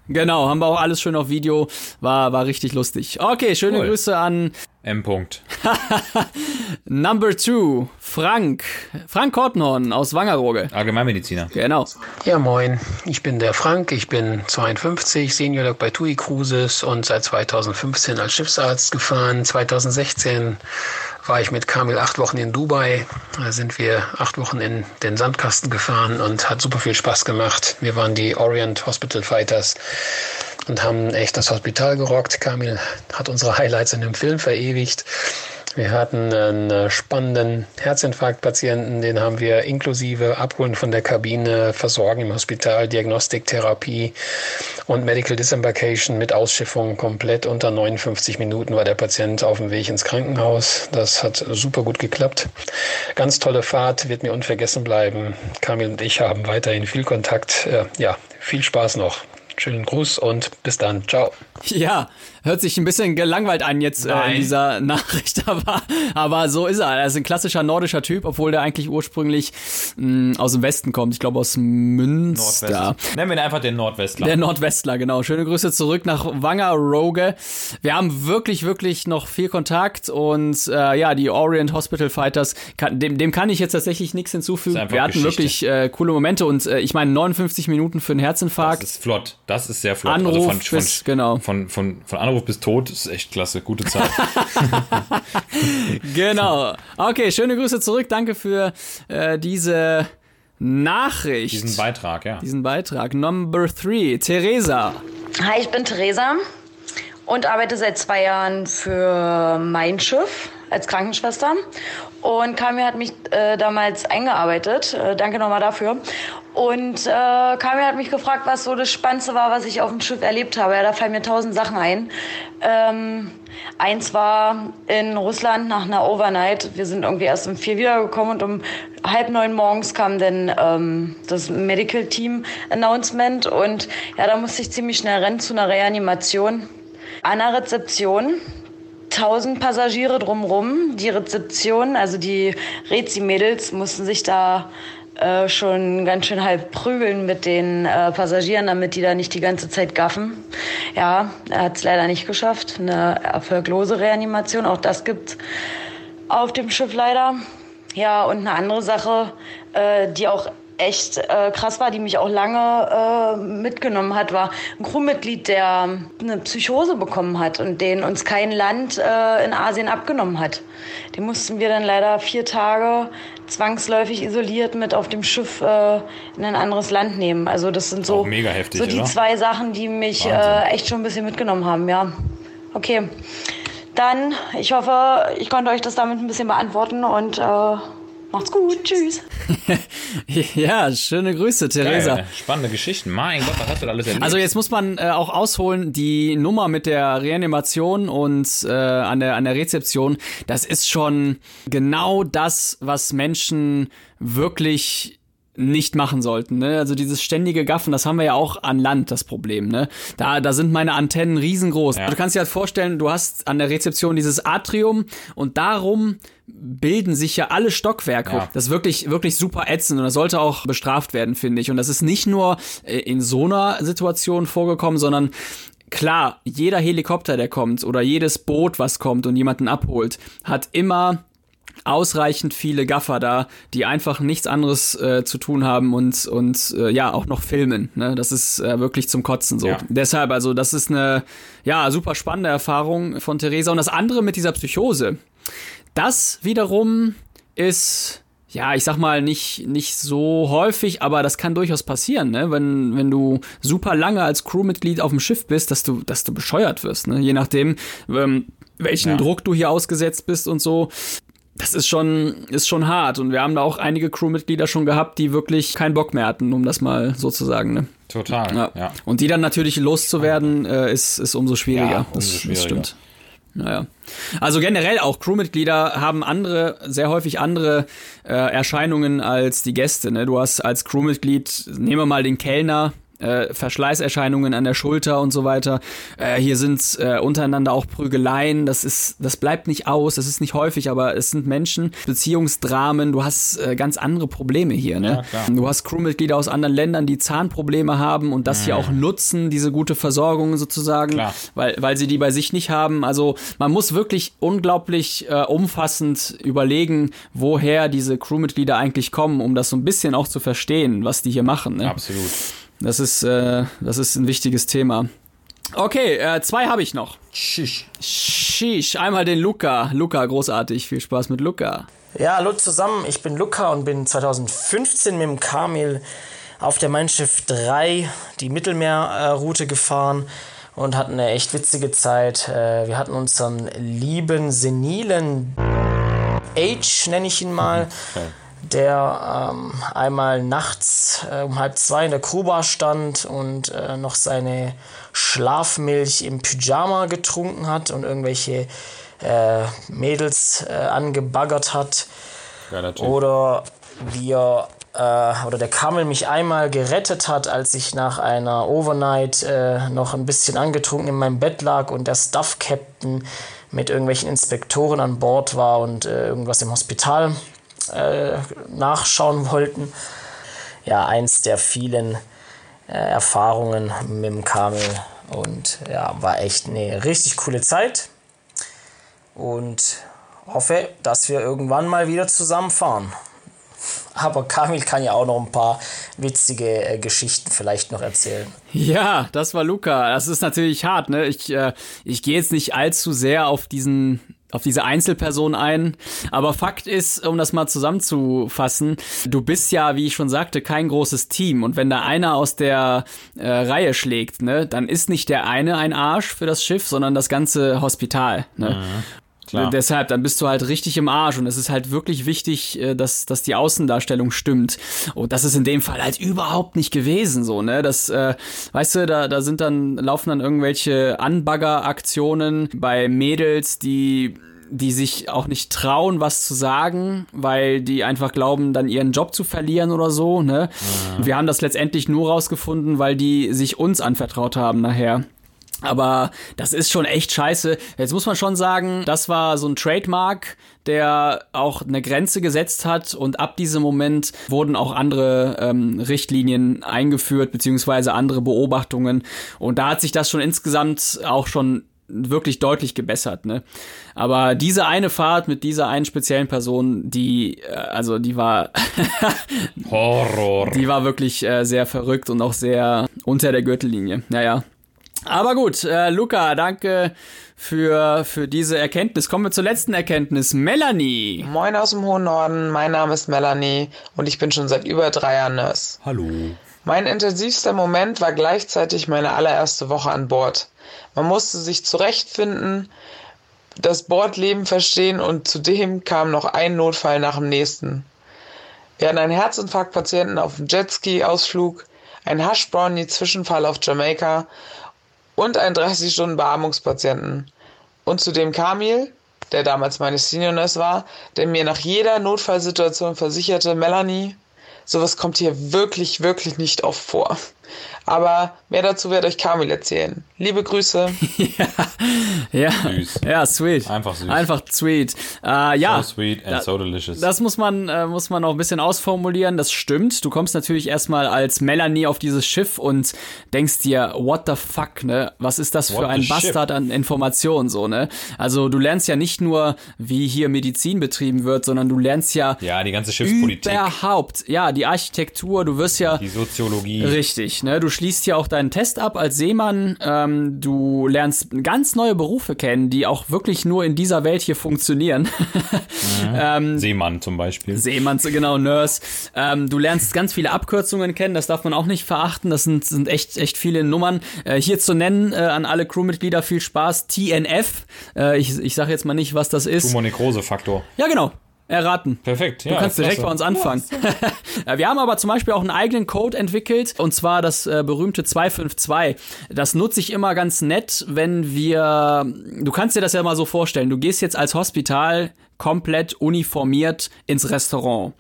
Genau, haben wir auch alles schön auf Video. War, war richtig lustig. Okay, schöne cool. Grüße an M. -Punkt. [LAUGHS] Number two, Frank. Frank Kortenhorn aus Wangerooge. Allgemeinmediziner. Genau. Ja, moin. Ich bin der Frank. Ich bin 52, Senior bei TUI Cruises und seit 2015 als Schiffsarzt gefahren. 2016 war ich mit Kamil acht Wochen in Dubai. Da sind wir acht Wochen in den Sandkasten gefahren und hat super viel Spaß gemacht. Wir waren die Orient Hospital Fighters und haben echt das Hospital gerockt. Kamil hat unsere Highlights in dem Film verewigt. Wir hatten einen spannenden Herzinfarktpatienten, den haben wir inklusive Abholen von der Kabine, Versorgen im Hospital, Diagnostik, Therapie und Medical Disembarkation mit Ausschiffung komplett unter 59 Minuten war der Patient auf dem Weg ins Krankenhaus. Das hat super gut geklappt. Ganz tolle Fahrt, wird mir unvergessen bleiben. Kamil und ich haben weiterhin viel Kontakt. Äh, ja, viel Spaß noch. Schönen Gruß und bis dann. Ciao. Ja, hört sich ein bisschen gelangweilt an jetzt äh, in dieser [LAUGHS] Nachricht, aber, aber so ist er. Er ist ein klassischer nordischer Typ, obwohl der eigentlich ursprünglich mh, mm, aus dem Westen kommt. Ich glaube aus Münster. Nordwest. Nennen wir ihn einfach den Nordwestler. Der Nordwestler, genau. Schöne Grüße zurück nach Wangerooge. Wir haben wirklich, wirklich noch viel Kontakt und äh, ja, die Orient Hospital Fighters, kann, dem, dem kann ich jetzt tatsächlich nichts hinzufügen. Wir hatten Geschichte. wirklich äh, coole Momente und äh, ich meine 59 Minuten für einen Herzinfarkt. Das ist flott. Das ist sehr flott. Anruf also von, von, bis, genau. Von, von, von Anruf bis Tod ist echt klasse. Gute Zeit. [LAUGHS] genau. Okay, schöne Grüße zurück. Danke für äh, diese Nachricht. Diesen Beitrag, ja. Diesen Beitrag. Number three, Theresa. Hi, ich bin Theresa und arbeite seit zwei Jahren für mein Schiff als Krankenschwester. Und Kamil hat mich äh, damals eingearbeitet. Äh, danke nochmal dafür. Und äh, Kamil hat mich gefragt, was so das Spannendste war, was ich auf dem Schiff erlebt habe. Ja, da fallen mir tausend Sachen ein. Ähm, eins war in Russland nach einer Overnight. Wir sind irgendwie erst um vier wiedergekommen und um halb neun morgens kam dann ähm, das Medical Team Announcement. Und ja, da musste ich ziemlich schnell rennen zu einer Reanimation. An der Rezeption tausend Passagiere drumrum. Die Rezeption, also die Rezi-Mädels mussten sich da äh, schon ganz schön halb prügeln mit den äh, Passagieren, damit die da nicht die ganze Zeit gaffen. Ja, er hat es leider nicht geschafft. Eine erfolglose Reanimation, auch das gibt's auf dem Schiff leider. Ja, und eine andere Sache, äh, die auch echt äh, krass war, die mich auch lange äh, mitgenommen hat, war ein Crewmitglied, der eine Psychose bekommen hat und den uns kein Land äh, in Asien abgenommen hat. Den mussten wir dann leider vier Tage zwangsläufig isoliert mit auf dem Schiff äh, in ein anderes Land nehmen. Also das sind so, heftig, so die oder? zwei Sachen, die mich äh, echt schon ein bisschen mitgenommen haben, ja. Okay. Dann, ich hoffe, ich konnte euch das damit ein bisschen beantworten und äh, macht's gut. Tschüss. [LAUGHS] Ja, schöne Grüße, Theresa. Geil, spannende Geschichten. Mein Gott, was hast du da alles erlebt? Also jetzt muss man äh, auch ausholen, die Nummer mit der Reanimation und äh, an, der, an der Rezeption, das ist schon genau das, was Menschen wirklich nicht machen sollten. Ne? Also dieses ständige Gaffen, das haben wir ja auch an Land, das Problem. Ne? Da, da sind meine Antennen riesengroß. Ja. Du kannst dir halt vorstellen, du hast an der Rezeption dieses Atrium und darum bilden sich ja alle Stockwerke. Ja. Das ist wirklich, wirklich super ätzend und das sollte auch bestraft werden, finde ich. Und das ist nicht nur äh, in so einer Situation vorgekommen, sondern klar, jeder Helikopter, der kommt oder jedes Boot, was kommt und jemanden abholt, hat immer ausreichend viele Gaffer da, die einfach nichts anderes äh, zu tun haben und und äh, ja auch noch filmen. Ne? Das ist äh, wirklich zum Kotzen so. Ja. Deshalb also das ist eine ja super spannende Erfahrung von Theresa und das andere mit dieser Psychose. Das wiederum ist ja, ich sag mal, nicht, nicht so häufig, aber das kann durchaus passieren, ne? Wenn, wenn du super lange als Crewmitglied auf dem Schiff bist, dass du, dass du bescheuert wirst, ne? Je nachdem, ähm, welchen Ja. Druck du hier ausgesetzt bist und so. Das ist schon, ist schon hart. Und wir haben da auch einige Crewmitglieder schon gehabt, die wirklich keinen Bock mehr hatten, um das mal so zu sagen, ne? Total, Ja. ja. Und die dann natürlich loszuwerden, äh, ist, ist umso schwieriger. Ja, das, umso das schwieriger. stimmt. Naja. Also generell auch Crewmitglieder haben andere, sehr häufig andere äh, Erscheinungen als die Gäste. Ne? Du hast als Crewmitglied, nehmen wir mal den Kellner, äh, Verschleißerscheinungen an der Schulter und so weiter. Äh, hier sind äh, untereinander auch Prügeleien. Das ist, das bleibt nicht aus. Das ist nicht häufig, aber es sind Menschen. Beziehungsdramen. Du hast äh, ganz andere Probleme hier. Ne? Ja. Du hast Crewmitglieder aus anderen Ländern, die Zahnprobleme haben und das hier auch nutzen, diese gute Versorgung sozusagen, Klar. weil, weil sie die bei sich nicht haben. Also man muss wirklich unglaublich äh, umfassend überlegen, woher diese Crewmitglieder eigentlich kommen, um das so ein bisschen auch zu verstehen, was die hier machen. Ne? Absolut. Das ist, äh, das ist ein wichtiges Thema. Okay, äh, zwei habe ich noch. Tschüss. Sheesh, einmal den Luca. Luca, großartig. Viel Spaß mit Luca. Ja, hallo zusammen, ich bin Luca und bin 2015 mit dem Kamil auf der Mein Schiff 3 die Mittelmeerroute gefahren und hatten eine echt witzige Zeit. Äh, Wir hatten unseren lieben, senilen Age, nenne ich ihn mal, der ähm, einmal nachts äh, um halb zwei in der Crewbar stand und äh, noch seine Schlafmilch im Pyjama getrunken hat und irgendwelche äh, Mädels äh, angebaggert hat. Oder wir äh, oder der Kamel mich einmal gerettet hat, als ich nach einer Overnight äh, noch ein bisschen angetrunken in meinem Bett lag und der Staff Captain mit irgendwelchen Inspektoren an Bord war und irgendwas im Hospital äh, nachschauen wollten. Ja, eins der vielen äh, Erfahrungen mit dem Kamel und ja, war echt eine richtig coole Zeit und hoffe, dass wir irgendwann mal wieder zusammenfahren. Aber Kamil kann ja auch noch ein paar witzige äh, Geschichten vielleicht noch erzählen. Ja, das war Luca. Das ist natürlich hart, ne? Ich, äh, ich gehe jetzt nicht allzu sehr auf diesen auf diese Einzelperson ein. Aber Fakt ist, um das mal zusammenzufassen, du bist ja, wie ich schon sagte, kein großes Team. Und wenn da einer aus der äh, Reihe schlägt, ne, dann ist nicht der eine ein Arsch für das Schiff, sondern das ganze Hospital. Ne? Klar. Deshalb, dann bist du halt richtig im Arsch und es ist halt wirklich wichtig, äh, dass, dass die Außendarstellung stimmt. Und das ist in dem Fall halt überhaupt nicht gewesen, so, ne? Das, äh, weißt du, da, da sind dann, laufen dann irgendwelche Anbagger-Aktionen bei Mädels, die die sich auch nicht trauen, was zu sagen, weil die einfach glauben, dann ihren Job zu verlieren oder so, ne? Und wir haben das letztendlich nur rausgefunden, weil die sich uns anvertraut haben nachher. Aber das ist schon echt scheiße. Jetzt muss man schon sagen, das war so ein Trademark, der auch eine Grenze gesetzt hat und ab diesem Moment wurden auch andere ähm, Richtlinien eingeführt, beziehungsweise andere Beobachtungen. Und da hat sich das schon insgesamt auch schon wirklich deutlich gebessert, ne? Aber diese eine Fahrt mit dieser einen speziellen Person, die, äh, also die war, [LAUGHS] Horror. die war wirklich äh, sehr verrückt und auch sehr unter der Gürtellinie. Naja. Aber gut, äh, Luca, danke für, für diese Erkenntnis. Kommen wir zur letzten Erkenntnis. Melanie. Moin aus dem hohen Norden, mein Name ist Melanie und ich bin schon seit über drei Jahren Nurse. Hallo. Mein intensivster Moment war gleichzeitig meine allererste Woche an Bord. Man musste sich zurechtfinden, das Bordleben verstehen und zudem kam noch ein Notfall nach dem nächsten. Wir hatten einen Herzinfarktpatienten auf dem Jetski-Ausflug, einen Hash-Brownie-Zwischenfall auf Jamaika und einen 30-Stunden-Beatmungspatienten. Und zudem Kamil, der damals meine Senior Nurse war, der mir nach jeder Notfallsituation versicherte, Melanie, sowas kommt hier wirklich, wirklich nicht oft vor. Aber mehr dazu wird euch Kamil erzählen. Liebe Grüße. [LAUGHS] Ja, Süß. ja, sweet. Einfach süß. Einfach sweet. Äh, ja. So sweet and so delicious. Das muss man, äh, muss man noch ein bisschen ausformulieren. Das stimmt. Du kommst natürlich erstmal als Melanie auf dieses Schiff und denkst dir, what the fuck, ne? Was ist das für What ein the Bastard an Informationen, so, ne? Also, du lernst ja nicht nur, wie hier Medizin betrieben wird, sondern du lernst ja ja, die ganze Schiffspolitik, überhaupt, ja, die Architektur, du wirst ja die Soziologie. Richtig, ne? Du schließt ja auch deinen Test ab als Seemann. Ähm, du lernst ganz neue Berufe kennen, die auch wirklich nur in dieser Welt hier funktionieren. [LAUGHS] Seemann zum Beispiel. Seemann, genau, Nurse. Ähm, du lernst ganz viele Abkürzungen kennen, das darf man auch nicht verachten. Das sind, sind echt, echt viele Nummern. Äh, hier zu nennen äh, an alle Crewmitglieder viel Spaß. TNF. Äh, ich ich sage jetzt mal nicht, was das ist. Tumor-Nekrose-Faktor. Ja, genau. Erraten. Perfekt. Du kannst direkt bei uns anfangen. [LAUGHS] Ja, Wir haben aber zum Beispiel auch einen eigenen Code entwickelt, und zwar das äh, berühmte 252. Das nutze ich immer ganz nett, wenn wir. Du kannst dir das ja mal so vorstellen. Du gehst jetzt als Hospital komplett uniformiert ins Restaurant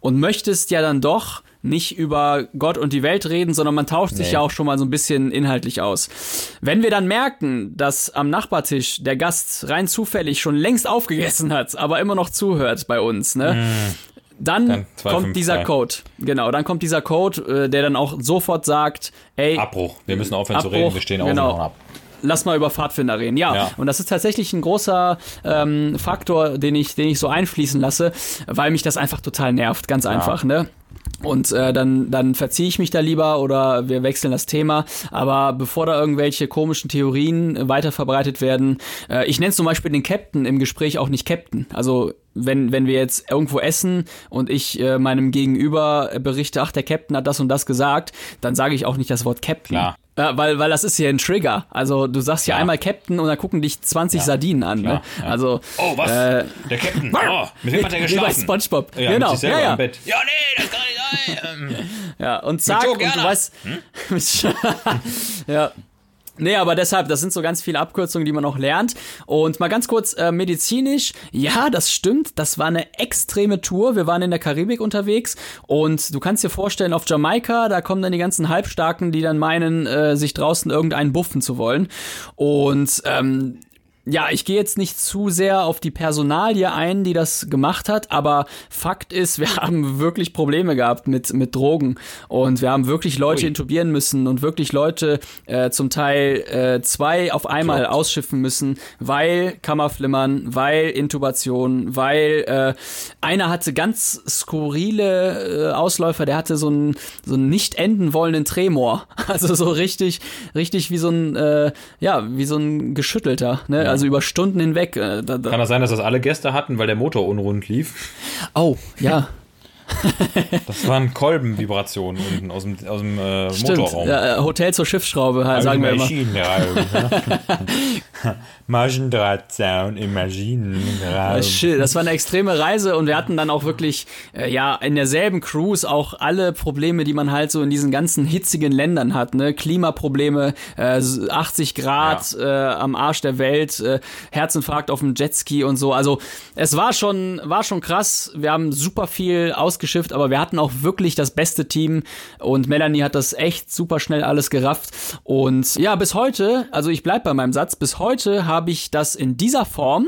und möchtest ja dann doch nicht über Gott und die Welt reden, sondern man tauscht sich Nee. ja auch schon mal so ein bisschen inhaltlich aus. Wenn wir dann merken, dass am Nachbartisch der Gast rein zufällig schon längst aufgegessen hat, aber immer noch zuhört bei uns, ne? Dann, Dann kommt 252. dieser Code. Genau, dann kommt dieser Code, äh, der dann auch sofort sagt, ey, Abbruch. Wir müssen aufhören zu Abbruch, reden. Wir stehen auf genau. und ab. Lass mal über Pfadfinder reden. Ja, Ja. und das ist tatsächlich ein großer ähm, Faktor, den ich, den ich so einfließen lasse, weil mich das einfach total nervt, ganz einfach, ne? Und äh, dann, dann verziehe ich mich da lieber oder wir wechseln das Thema. Aber bevor da irgendwelche komischen Theorien weiter verbreitet werden, äh, ich nenne zum Beispiel den Captain im Gespräch auch nicht Captain. Also wenn, wenn wir jetzt irgendwo essen und ich äh, meinem Gegenüber berichte, ach, der Captain hat das und das gesagt, dann sage ich auch nicht das Wort Captain. Klar. Ja, weil, weil das ist hier ein Trigger. Also du sagst ja Ja. einmal Captain und dann gucken dich 20 Sardinen an. Ne? Klar, ja. Also Oh, was? Äh, der Captain. [LAUGHS] Oh, mit wem hat er wie bei geschlafen? SpongeBob. Ja, genau. mit sich selber ja, ja. im Bett. Ja, nee, das kann nicht sein. Ja, und zack, und du weißt. [LAUGHS] [LAUGHS] ja. Nee, aber deshalb, das sind so ganz viele Abkürzungen, die man auch lernt. Und mal ganz kurz äh, medizinisch, ja, das stimmt, das war eine extreme Tour. Wir waren in der Karibik unterwegs und du kannst dir vorstellen, auf Jamaika, da kommen dann die ganzen Halbstarken, die dann meinen, äh, sich draußen irgendeinen buffen zu wollen. Und ähm, ja, ich gehe jetzt nicht zu sehr auf die Personalie ein, die das gemacht hat, aber Fakt ist, wir [LAUGHS] haben wirklich Probleme gehabt mit, mit Drogen und wir haben wirklich Leute Ui. intubieren müssen und wirklich Leute äh, zum Teil äh, zwei auf einmal Kloppt. ausschiffen müssen, weil Kammerflimmern, weil Intubation, weil äh, einer hatte ganz skurrile äh, Ausläufer, der hatte so einen so einen nicht enden wollenden Tremor, [LAUGHS] also so richtig richtig wie so ein äh, ja wie so ein geschüttelter, ne? also über Stunden hinweg. Äh, da, da, Kann das sein, dass das alle Gäste hatten, weil der Motor unrund lief? oh ja, Das waren Kolbenvibrationen unten aus dem, aus dem äh, stimmt. Motorraum. Ja, äh, Hotel zur Schiffsschraube, halt, sagen wir immer. [LAUGHS] Maschendrahtzaun im Maschinenraum. Äh, Das war eine extreme Reise und wir hatten dann auch wirklich, äh, ja, in derselben Cruise auch alle Probleme, die man halt so in diesen ganzen hitzigen Ländern hat, ne? Klimaprobleme, äh, 80 Grad äh, am Arsch der Welt, äh, Herzinfarkt auf dem Jetski und so. Also es war schon, war schon krass. Wir haben super viel ausgeprobiert ausgeschifft, aber wir hatten auch wirklich das beste Team und Melanie hat das echt super schnell alles gerafft. Und ja, bis heute, also ich bleib bei meinem Satz, bis heute habe ich das in dieser Form,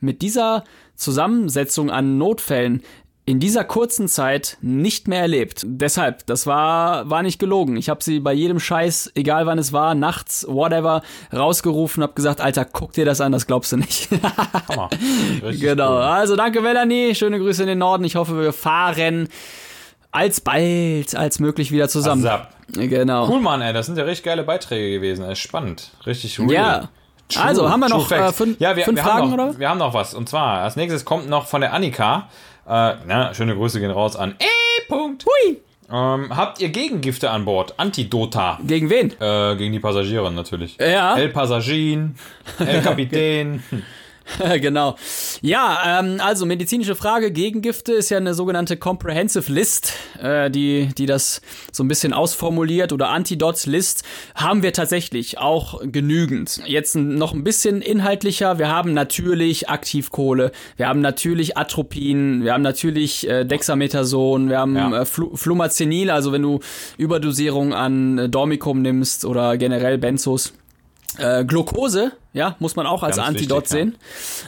mit dieser Zusammensetzung an Notfällen in dieser kurzen Zeit nicht mehr erlebt. Deshalb, das war, war nicht gelogen. Ich habe sie bei jedem Scheiß, egal wann es war, nachts, whatever, rausgerufen, habe gesagt, Alter, guck dir das an, das glaubst du nicht. [LAUGHS] genau. Cool. Also danke, Melanie. Schöne Grüße in den Norden. Ich hoffe, wir fahren alsbald als möglich wieder zusammen. Also, genau. Cool, Mann, ey. Das sind ja richtig geile Beiträge gewesen. Das ist spannend. Richtig real. Ja. True, also, haben wir noch äh, fünf, ja, wir, fünf wir Fragen, noch, oder? Wir haben noch was. Und zwar, als nächstes kommt noch von der Annika. Äh, na, schöne Grüße gehen raus an E. Punkt. Hui. Ähm, habt ihr Gegengifte an Bord? Antidota. Gegen wen? Äh, gegen die Passagiere natürlich. Ja. El Passagin, El Kapitän. [LAUGHS] [LAUGHS] genau. Ja, ähm, also medizinische Frage. Gegengifte ist ja eine sogenannte Comprehensive List, äh, die, die das so ein bisschen ausformuliert oder Antidots List haben wir tatsächlich auch genügend. Jetzt noch ein bisschen inhaltlicher. Wir haben natürlich Aktivkohle, wir haben natürlich Atropin, wir haben natürlich äh, Dexamethason, wir haben ja. äh, Flu Flumazenil, also wenn du Überdosierung an äh, Dormicum nimmst oder generell Benzos. Äh, Glucose, ja, muss man auch als Ganz Antidot wichtig, sehen.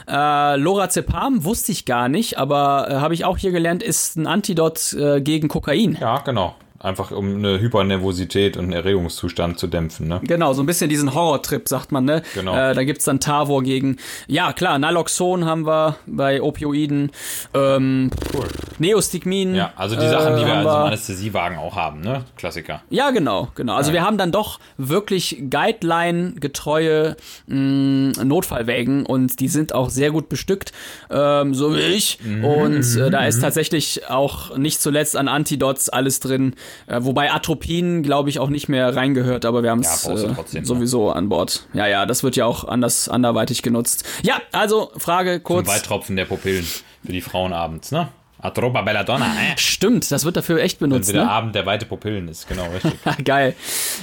Ja. Äh, Lorazepam wusste ich gar nicht, aber äh, habe ich auch hier gelernt, ist ein Antidot äh, gegen Kokain. Ja, genau. Einfach um eine Hypernervosität und einen Erregungszustand zu dämpfen, ne? Genau, so ein bisschen diesen Horrortrip, sagt man, ne? Genau. Äh, da gibt's dann Tavor gegen, ja klar, Naloxon haben wir bei Opioiden, ähm, cool. Neostigmin. Ja, also die Sachen, die wir also im Anästhesiewagen auch haben, ne? Klassiker. Ja, genau, genau. Also ja. wir haben dann doch wirklich Guideline-getreue mm, Notfallwägen und die sind auch sehr gut bestückt, ähm, so wie ich. Mhm. Und äh, da ist tatsächlich auch nicht zuletzt an Antidots alles drin, äh, wobei Atropin, glaube ich, auch nicht mehr reingehört, aber wir haben es ja, äh, ne? sowieso ne? an Bord. Ja, ja, das wird ja auch anders anderweitig genutzt. Ja, also Frage kurz. Zum Weitropfen der Pupillen für die Frauen abends, ne? Atropa Belladonna, äh. Stimmt, das wird dafür echt benutzt. Wenn der ne? Abend der weite Pupillen ist, genau, richtig. [LAUGHS] Geil.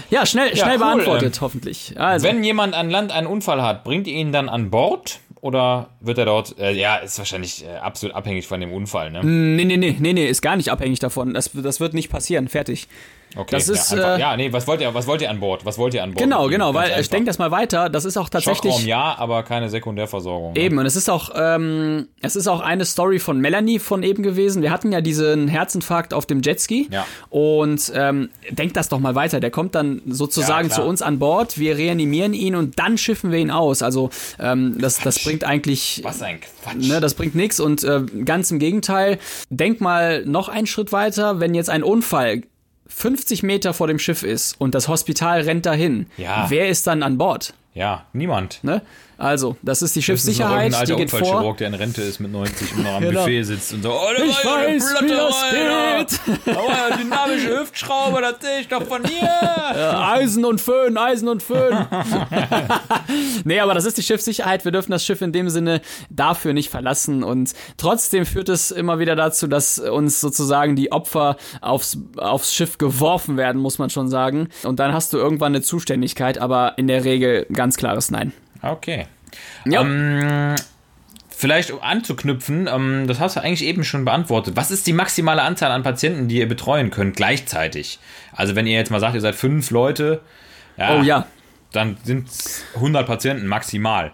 Ja, schnell, ja, schnell cool, beantwortet, ähm, hoffentlich. Also. Wenn jemand an Land einen Unfall hat, bringt ihr ihn dann an Bord? Oder wird er dort, äh, ja, ist wahrscheinlich äh, absolut abhängig von dem Unfall, ne? Nee, nee, nee, nee, nee, ist gar nicht abhängig davon. Das, das wird nicht passieren, fertig. Okay, das ist, ja, einfach, äh, ja, nee, was wollt ihr, was wollt ihr an Bord? Was wollt ihr an Bord? Genau, genau, weil einfach. ich denke das mal weiter, das ist auch tatsächlich. Schockraum ja, aber keine Sekundärversorgung. Ne? Eben, und es ist auch, ähm, es ist auch eine Story von Melanie von eben gewesen. Wir hatten ja diesen Herzinfarkt auf dem Jetski. Ja. Und ähm, denkt das doch mal weiter. Der kommt dann sozusagen ja, zu uns an Bord, wir reanimieren ihn und dann schiffen wir ihn aus. Also ähm, das, das bringt eigentlich. Was ein Quatsch. Ne, das bringt nichts und äh, ganz im Gegenteil. Denk mal noch einen Schritt weiter, wenn jetzt ein Unfall 50 Meter vor dem Schiff ist und das Hospital rennt dahin, ja. wer ist dann an Bord? Ja, niemand. Ne? Also, das ist die Schiffssicherheit, das ist die geht vor. der in Rente ist mit 90 und noch am genau. Buffet sitzt und so, oh, da ich war weiß, Platte, wie das geht. Aber dynamische Hüftschraube, das sehe ich doch von hier. Ja, Eisen und Föhn, Eisen und Föhn. [LAUGHS] nee, aber das ist die Schiffssicherheit. Wir dürfen das Schiff in dem Sinne dafür nicht verlassen und trotzdem führt es immer wieder dazu, dass uns sozusagen die Opfer aufs, aufs Schiff geworfen werden, muss man schon sagen. Und dann hast du irgendwann eine Zuständigkeit, aber in der Regel ganz klares Nein. Okay. Ja. Ähm, vielleicht um anzuknüpfen, ähm, das hast du eigentlich eben schon beantwortet. Was ist die maximale Anzahl an Patienten, die ihr betreuen könnt gleichzeitig? Also wenn ihr jetzt mal sagt, ihr seid fünf Leute, ja, oh ja, dann sind es 100 Patienten maximal.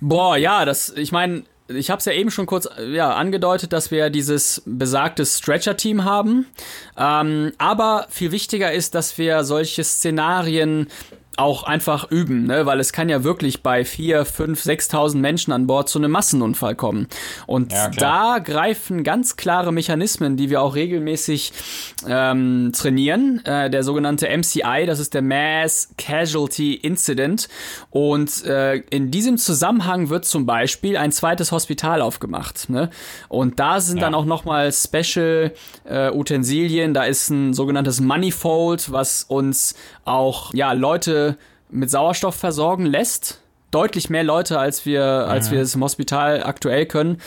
Boah, ja, das, ich meine, ich habe es ja eben schon kurz ja, angedeutet, dass wir dieses besagte Stretcher-Team haben. Ähm, aber viel wichtiger ist, dass wir solche Szenarien auch einfach üben, ne? weil es kann ja wirklich bei vier, fünf, sechstausend Menschen an Bord zu einem Massenunfall kommen. Und ja, da greifen ganz klare Mechanismen, die wir auch regelmäßig ähm, trainieren. Äh, der sogenannte MCI, das ist der Mass Casualty Incident. Und äh, in diesem Zusammenhang wird zum Beispiel ein zweites Hospital aufgemacht. Ne? Und da sind ja. dann auch nochmal Special äh, Utensilien. Da ist ein sogenanntes Manifold, was uns auch ja Leute mit Sauerstoff versorgen lässt. Deutlich mehr Leute, als wir, als wir es im Hospital aktuell können.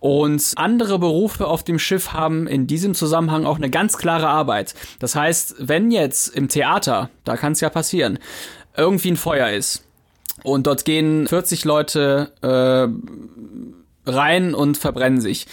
Und andere Berufe auf dem Schiff haben in diesem Zusammenhang auch eine ganz klare Arbeit. Das heißt, wenn jetzt im Theater, da kann es ja passieren, irgendwie ein Feuer ist und dort gehen 40 Leute äh, rein und verbrennen sich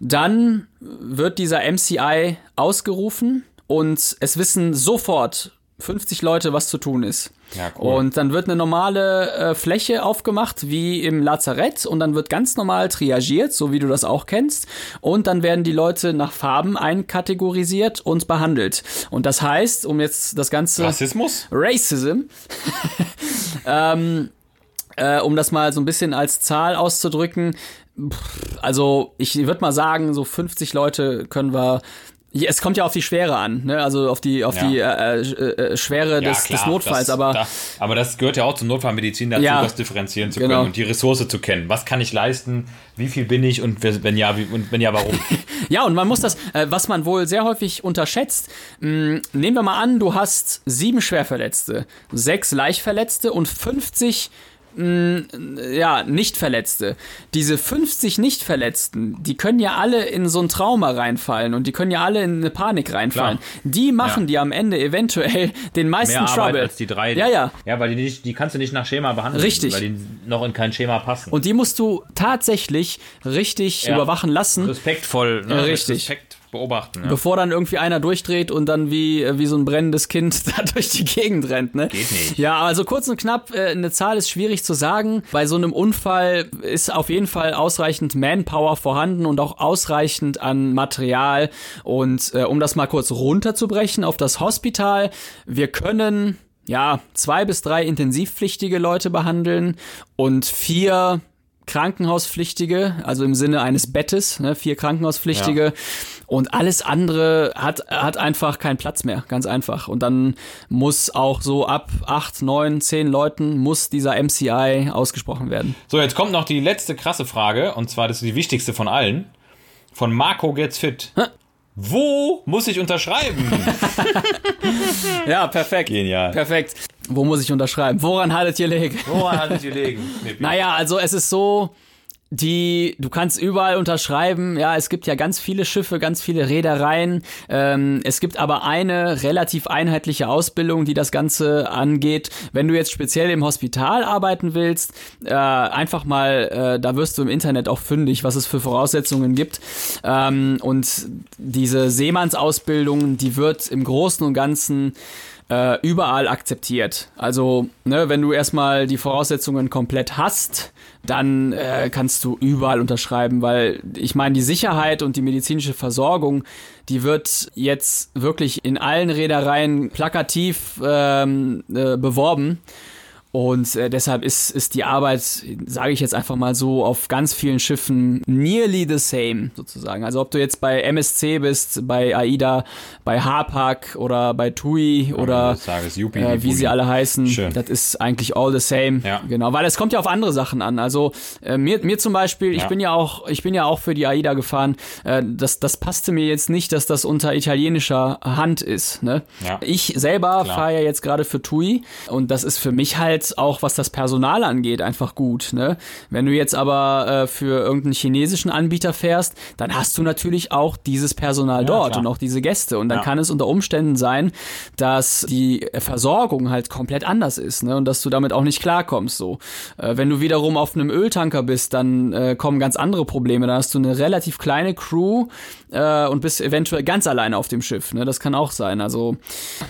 Dann wird dieser MCI ausgerufen und es wissen sofort 50 Leute, was zu tun ist. Ja, cool. Und dann wird eine normale äh, Fläche aufgemacht, wie im Lazarett, und dann wird ganz normal triagiert, so wie du das auch kennst. Und dann werden die Leute nach Farben einkategorisiert und behandelt. Und das heißt, um jetzt das Ganze. Rassismus? Racism. [LAUGHS] ähm, äh, um das mal so ein bisschen als Zahl auszudrücken. Also, ich würde mal sagen, so 50 Leute können wir. Ja, Es kommt ja auf die Schwere an, ne? Also auf die auf Ja. die äh, äh, äh, Schwere des, des Notfalls, das, aber Da, aber das gehört ja auch zur Notfallmedizin dazu, Ja. das differenzieren zu Genau. können und die Ressource zu kennen. Was kann ich leisten? Wie viel bin ich? Und wenn ja, wie, und wenn ja, warum? [LAUGHS] Ja, und man muss das, äh, was man wohl sehr häufig unterschätzt, mh, nehmen wir mal an, du hast sieben Schwerverletzte, sechs Leichtverletzte und 50 mh, ja, Nichtverletzte. Diese 50 Nichtverletzten, die können ja alle in so ein Trauma reinfallen und die können ja alle in eine Panik reinfallen. Klar. Die machen Ja. dir am Ende eventuell den meisten Mehr Arbeit Trouble. als die drei. Ja, ja. Ja, weil die, nicht, die kannst du nicht nach Schema behandeln. Richtig. Weil die noch in kein Schema passen. Und die musst du tatsächlich richtig Ja. überwachen lassen. respektvoll, ne? Richtig. Respekt beobachten. Ja. Bevor dann irgendwie einer durchdreht und dann wie, wie so ein brennendes Kind [LAUGHS] da durch die Gegend rennt, ne? Geht nicht. Ja, also kurz und knapp, äh, eine Zahl ist schwierig zu sagen. Bei so einem Unfall ist auf jeden Fall ausreichend Manpower vorhanden und auch ausreichend an Material. Und äh, um das mal kurz runterzubrechen auf das Hospital, wir können ja zwei bis drei intensivpflichtige Leute behandeln und vier Krankenhauspflichtige, also im Sinne eines Bettes, ne, vier Krankenhauspflichtige und alles andere hat, hat einfach keinen Platz mehr, ganz einfach. Und dann muss auch so ab acht, neun, zehn Leuten muss dieser MCI ausgesprochen werden. So, jetzt kommt noch die letzte krasse Frage, und zwar das ist die wichtigste von allen. Von Marco Gets Fit. Wo muss ich unterschreiben? [LAUGHS] Ja, perfekt. Genial. Perfekt. Wo muss ich unterschreiben? Woran haltet ihr legen? Woran hat es gelegen? Naja, also es ist so, die, du kannst überall unterschreiben, ja, es gibt ja ganz viele Schiffe, ganz viele Reedereien, ähm, es gibt aber eine relativ einheitliche Ausbildung, die das Ganze angeht. Wenn du jetzt speziell im Hospital arbeiten willst, äh, einfach mal, äh, da wirst du im Internet auch fündig, was es für Voraussetzungen gibt. Ähm, und diese Seemannsausbildung, die wird im Großen und Ganzen äh, überall akzeptiert. Also, ne, wenn du erstmal die Voraussetzungen komplett hast, dann äh, kannst du überall unterschreiben, weil ich meine, die Sicherheit und die medizinische Versorgung, die wird jetzt wirklich in allen Reedereien plakativ ähm, äh, beworben. Und äh, deshalb ist, ist die Arbeit, sage ich jetzt einfach mal so, auf ganz vielen Schiffen nearly the same sozusagen. Also ob du jetzt bei MSC bist, bei AIDA, bei Hapag oder bei TUI oder Juppie, äh, wie sie alle heißen, Schön. das ist eigentlich all the same. Ja. Genau, weil es kommt ja auf andere Sachen an. Also äh, mir, mir zum Beispiel, ich Ja. bin ja auch, ich bin ja auch für die AIDA gefahren. Äh, das, das passte mir jetzt nicht, dass das unter italienischer Hand ist. Ne? Ja. Ich selber fahre ja jetzt gerade für TUI und das ist für mich halt auch, was das Personal angeht, einfach gut. Ne? Wenn du jetzt aber äh, für irgendeinen chinesischen Anbieter fährst, dann hast du natürlich auch dieses Personal dort klar. und auch diese Gäste. Und dann Ja. kann es unter Umständen sein, dass die Versorgung halt komplett anders ist ne? und dass du damit auch nicht klarkommst. So. Äh, wenn du wiederum auf einem Öltanker bist, dann äh, kommen ganz andere Probleme. Dann hast du eine relativ kleine Crew äh, und bist eventuell ganz alleine auf dem Schiff. Ne? Das kann auch sein. Also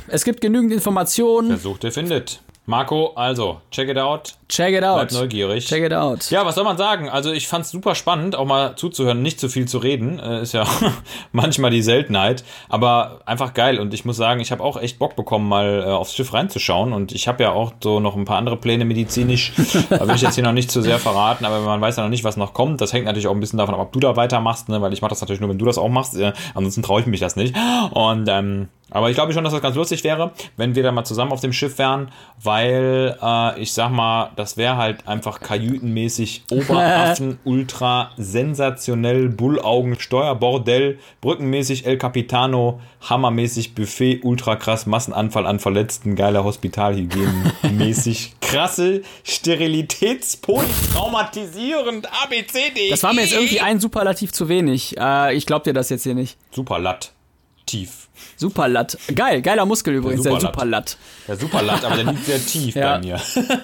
es gibt genügend Informationen. Wer sucht, der findet. Marco, also, check it out. Check it out. Bleib neugierig. Check it out. Ja, was soll man sagen? Also ich fand's super spannend, auch mal zuzuhören, nicht zu viel zu reden. Äh, ist ja [LAUGHS] manchmal die Seltenheit, aber einfach geil. Und ich muss sagen, ich habe auch echt Bock bekommen, mal äh, aufs Schiff reinzuschauen. Und ich habe ja auch so noch ein paar andere Pläne medizinisch. [LAUGHS] da will ich jetzt hier noch nicht zu sehr verraten, aber man weiß ja noch nicht, was noch kommt. Das hängt natürlich auch ein bisschen davon ab, ob du da weitermachst, ne? weil ich mache das natürlich nur, wenn du das auch machst. Äh, ansonsten traue ich mich das nicht. Und ähm, aber ich glaube schon, dass das ganz lustig wäre, wenn wir da mal zusammen auf dem Schiff wären, weil äh, ich sag mal, das wäre halt einfach kajütenmäßig [LAUGHS] Oberaffen, ultra sensationell, Bullaugen, Steuerbordell, brückenmäßig El Capitano, hammermäßig Buffet, ultra krass, Massenanfall an Verletzten, geiler Hospitalhygiene, mäßig [LAUGHS] krasse Sterilitätspolytraumatisierend ABCD. Das war mir jetzt irgendwie ein Superlativ zu wenig. Äh, ich glaub dir das jetzt hier nicht. super latt, tief. Superlatt. Geil, geiler Muskel übrigens, der Superlatt. Der Superlatt, aber der liegt sehr tief [LAUGHS] Ja. bei mir.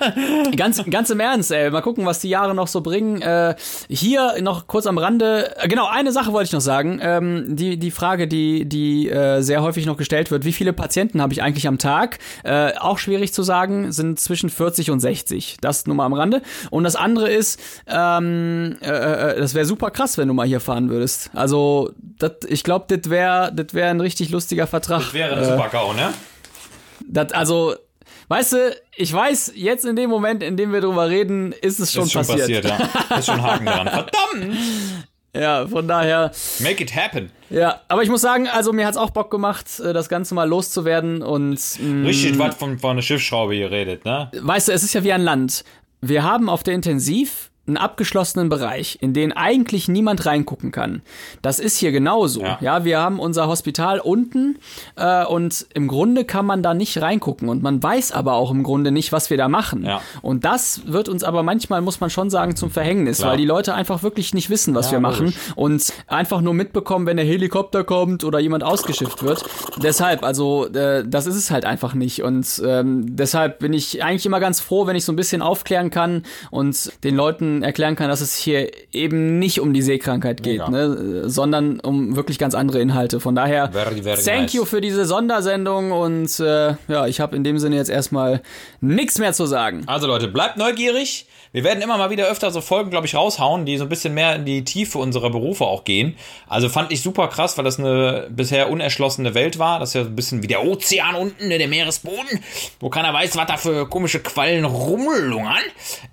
[LAUGHS] Ganz, ganz im Ernst, ey. Mal gucken, was die Jahre noch so bringen. Äh, hier noch kurz am Rande. Äh, genau, eine Sache wollte ich noch sagen. Ähm, die, die Frage, die, die äh, sehr häufig noch gestellt wird, wie viele Patienten habe ich eigentlich am Tag? Äh, auch schwierig zu sagen, sind zwischen 40 und 60. Das nur mal am Rande. Und das andere ist, ähm, äh, äh, das wäre super krass, wenn du mal hier fahren würdest. Also, dat, ich glaube, das wäre das wär ein richtig lustiger Vertrag. Das wäre ein super GAU, ne? Das, also, weißt du, ich weiß, jetzt in dem Moment, in dem wir drüber reden, ist es schon, ist schon passiert. passiert, ja. Ist schon Haken dran. [LAUGHS] Verdammt! Ja, von daher, Make it happen. ja. Aber ich muss sagen, also mir hat's auch Bock gemacht, äh, das Ganze mal loszuwerden und mh, Richtig, was von, von einer Schiffsschraube hier redet, ne? weißt du, es ist ja wie ein Land. Wir haben auf der Intensiv einen abgeschlossenen Bereich, in den eigentlich niemand reingucken kann. Das ist hier genauso. Ja, Ja. wir haben unser Hospital unten äh, und im Grunde kann man da nicht reingucken und man weiß aber auch im Grunde nicht, was wir da machen. Ja. Und das wird uns aber manchmal, muss man schon sagen, zum Verhängnis, Klar. weil die Leute einfach wirklich nicht wissen, was Ja, wir machen logisch. und einfach nur mitbekommen, wenn der Helikopter kommt oder jemand ausgeschifft wird. Deshalb, also äh, das ist es halt einfach nicht und ähm, deshalb bin ich eigentlich immer ganz froh, wenn ich so ein bisschen aufklären kann und den Leuten erklären kann, dass es hier eben nicht um die Seekrankheit geht, ne, sondern um wirklich ganz andere Inhalte. Von daher, Very, very thank nice. you für diese Sondersendung und äh, ja, ich habe in dem Sinne jetzt erstmal nichts mehr zu sagen. Also Leute, bleibt neugierig. Wir werden immer mal wieder öfter so Folgen, glaube ich, raushauen, die so ein bisschen mehr in die Tiefe unserer Berufe auch gehen. Also fand ich super krass, weil das eine bisher unerschlossene Welt war. Das ist ja so ein bisschen wie der Ozean unten, ne, der Meeresboden, wo keiner weiß, was da für komische Quallen rumlungern.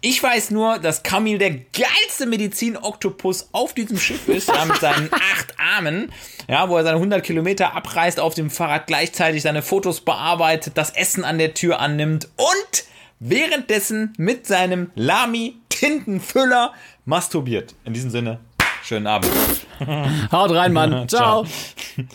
Ich weiß nur, dass Kamil der geilste Medizin-Oktopus auf diesem Schiff ist, ja, mit seinen [LAUGHS] acht Armen, ja, wo er seine 100 Kilometer abreißt auf dem Fahrrad, gleichzeitig seine Fotos bearbeitet, das Essen an der Tür annimmt und währenddessen mit seinem Lami-Tintenfüller masturbiert. In diesem Sinne, schönen Abend. Haut rein, Mann. [LAUGHS] Ciao. Ciao.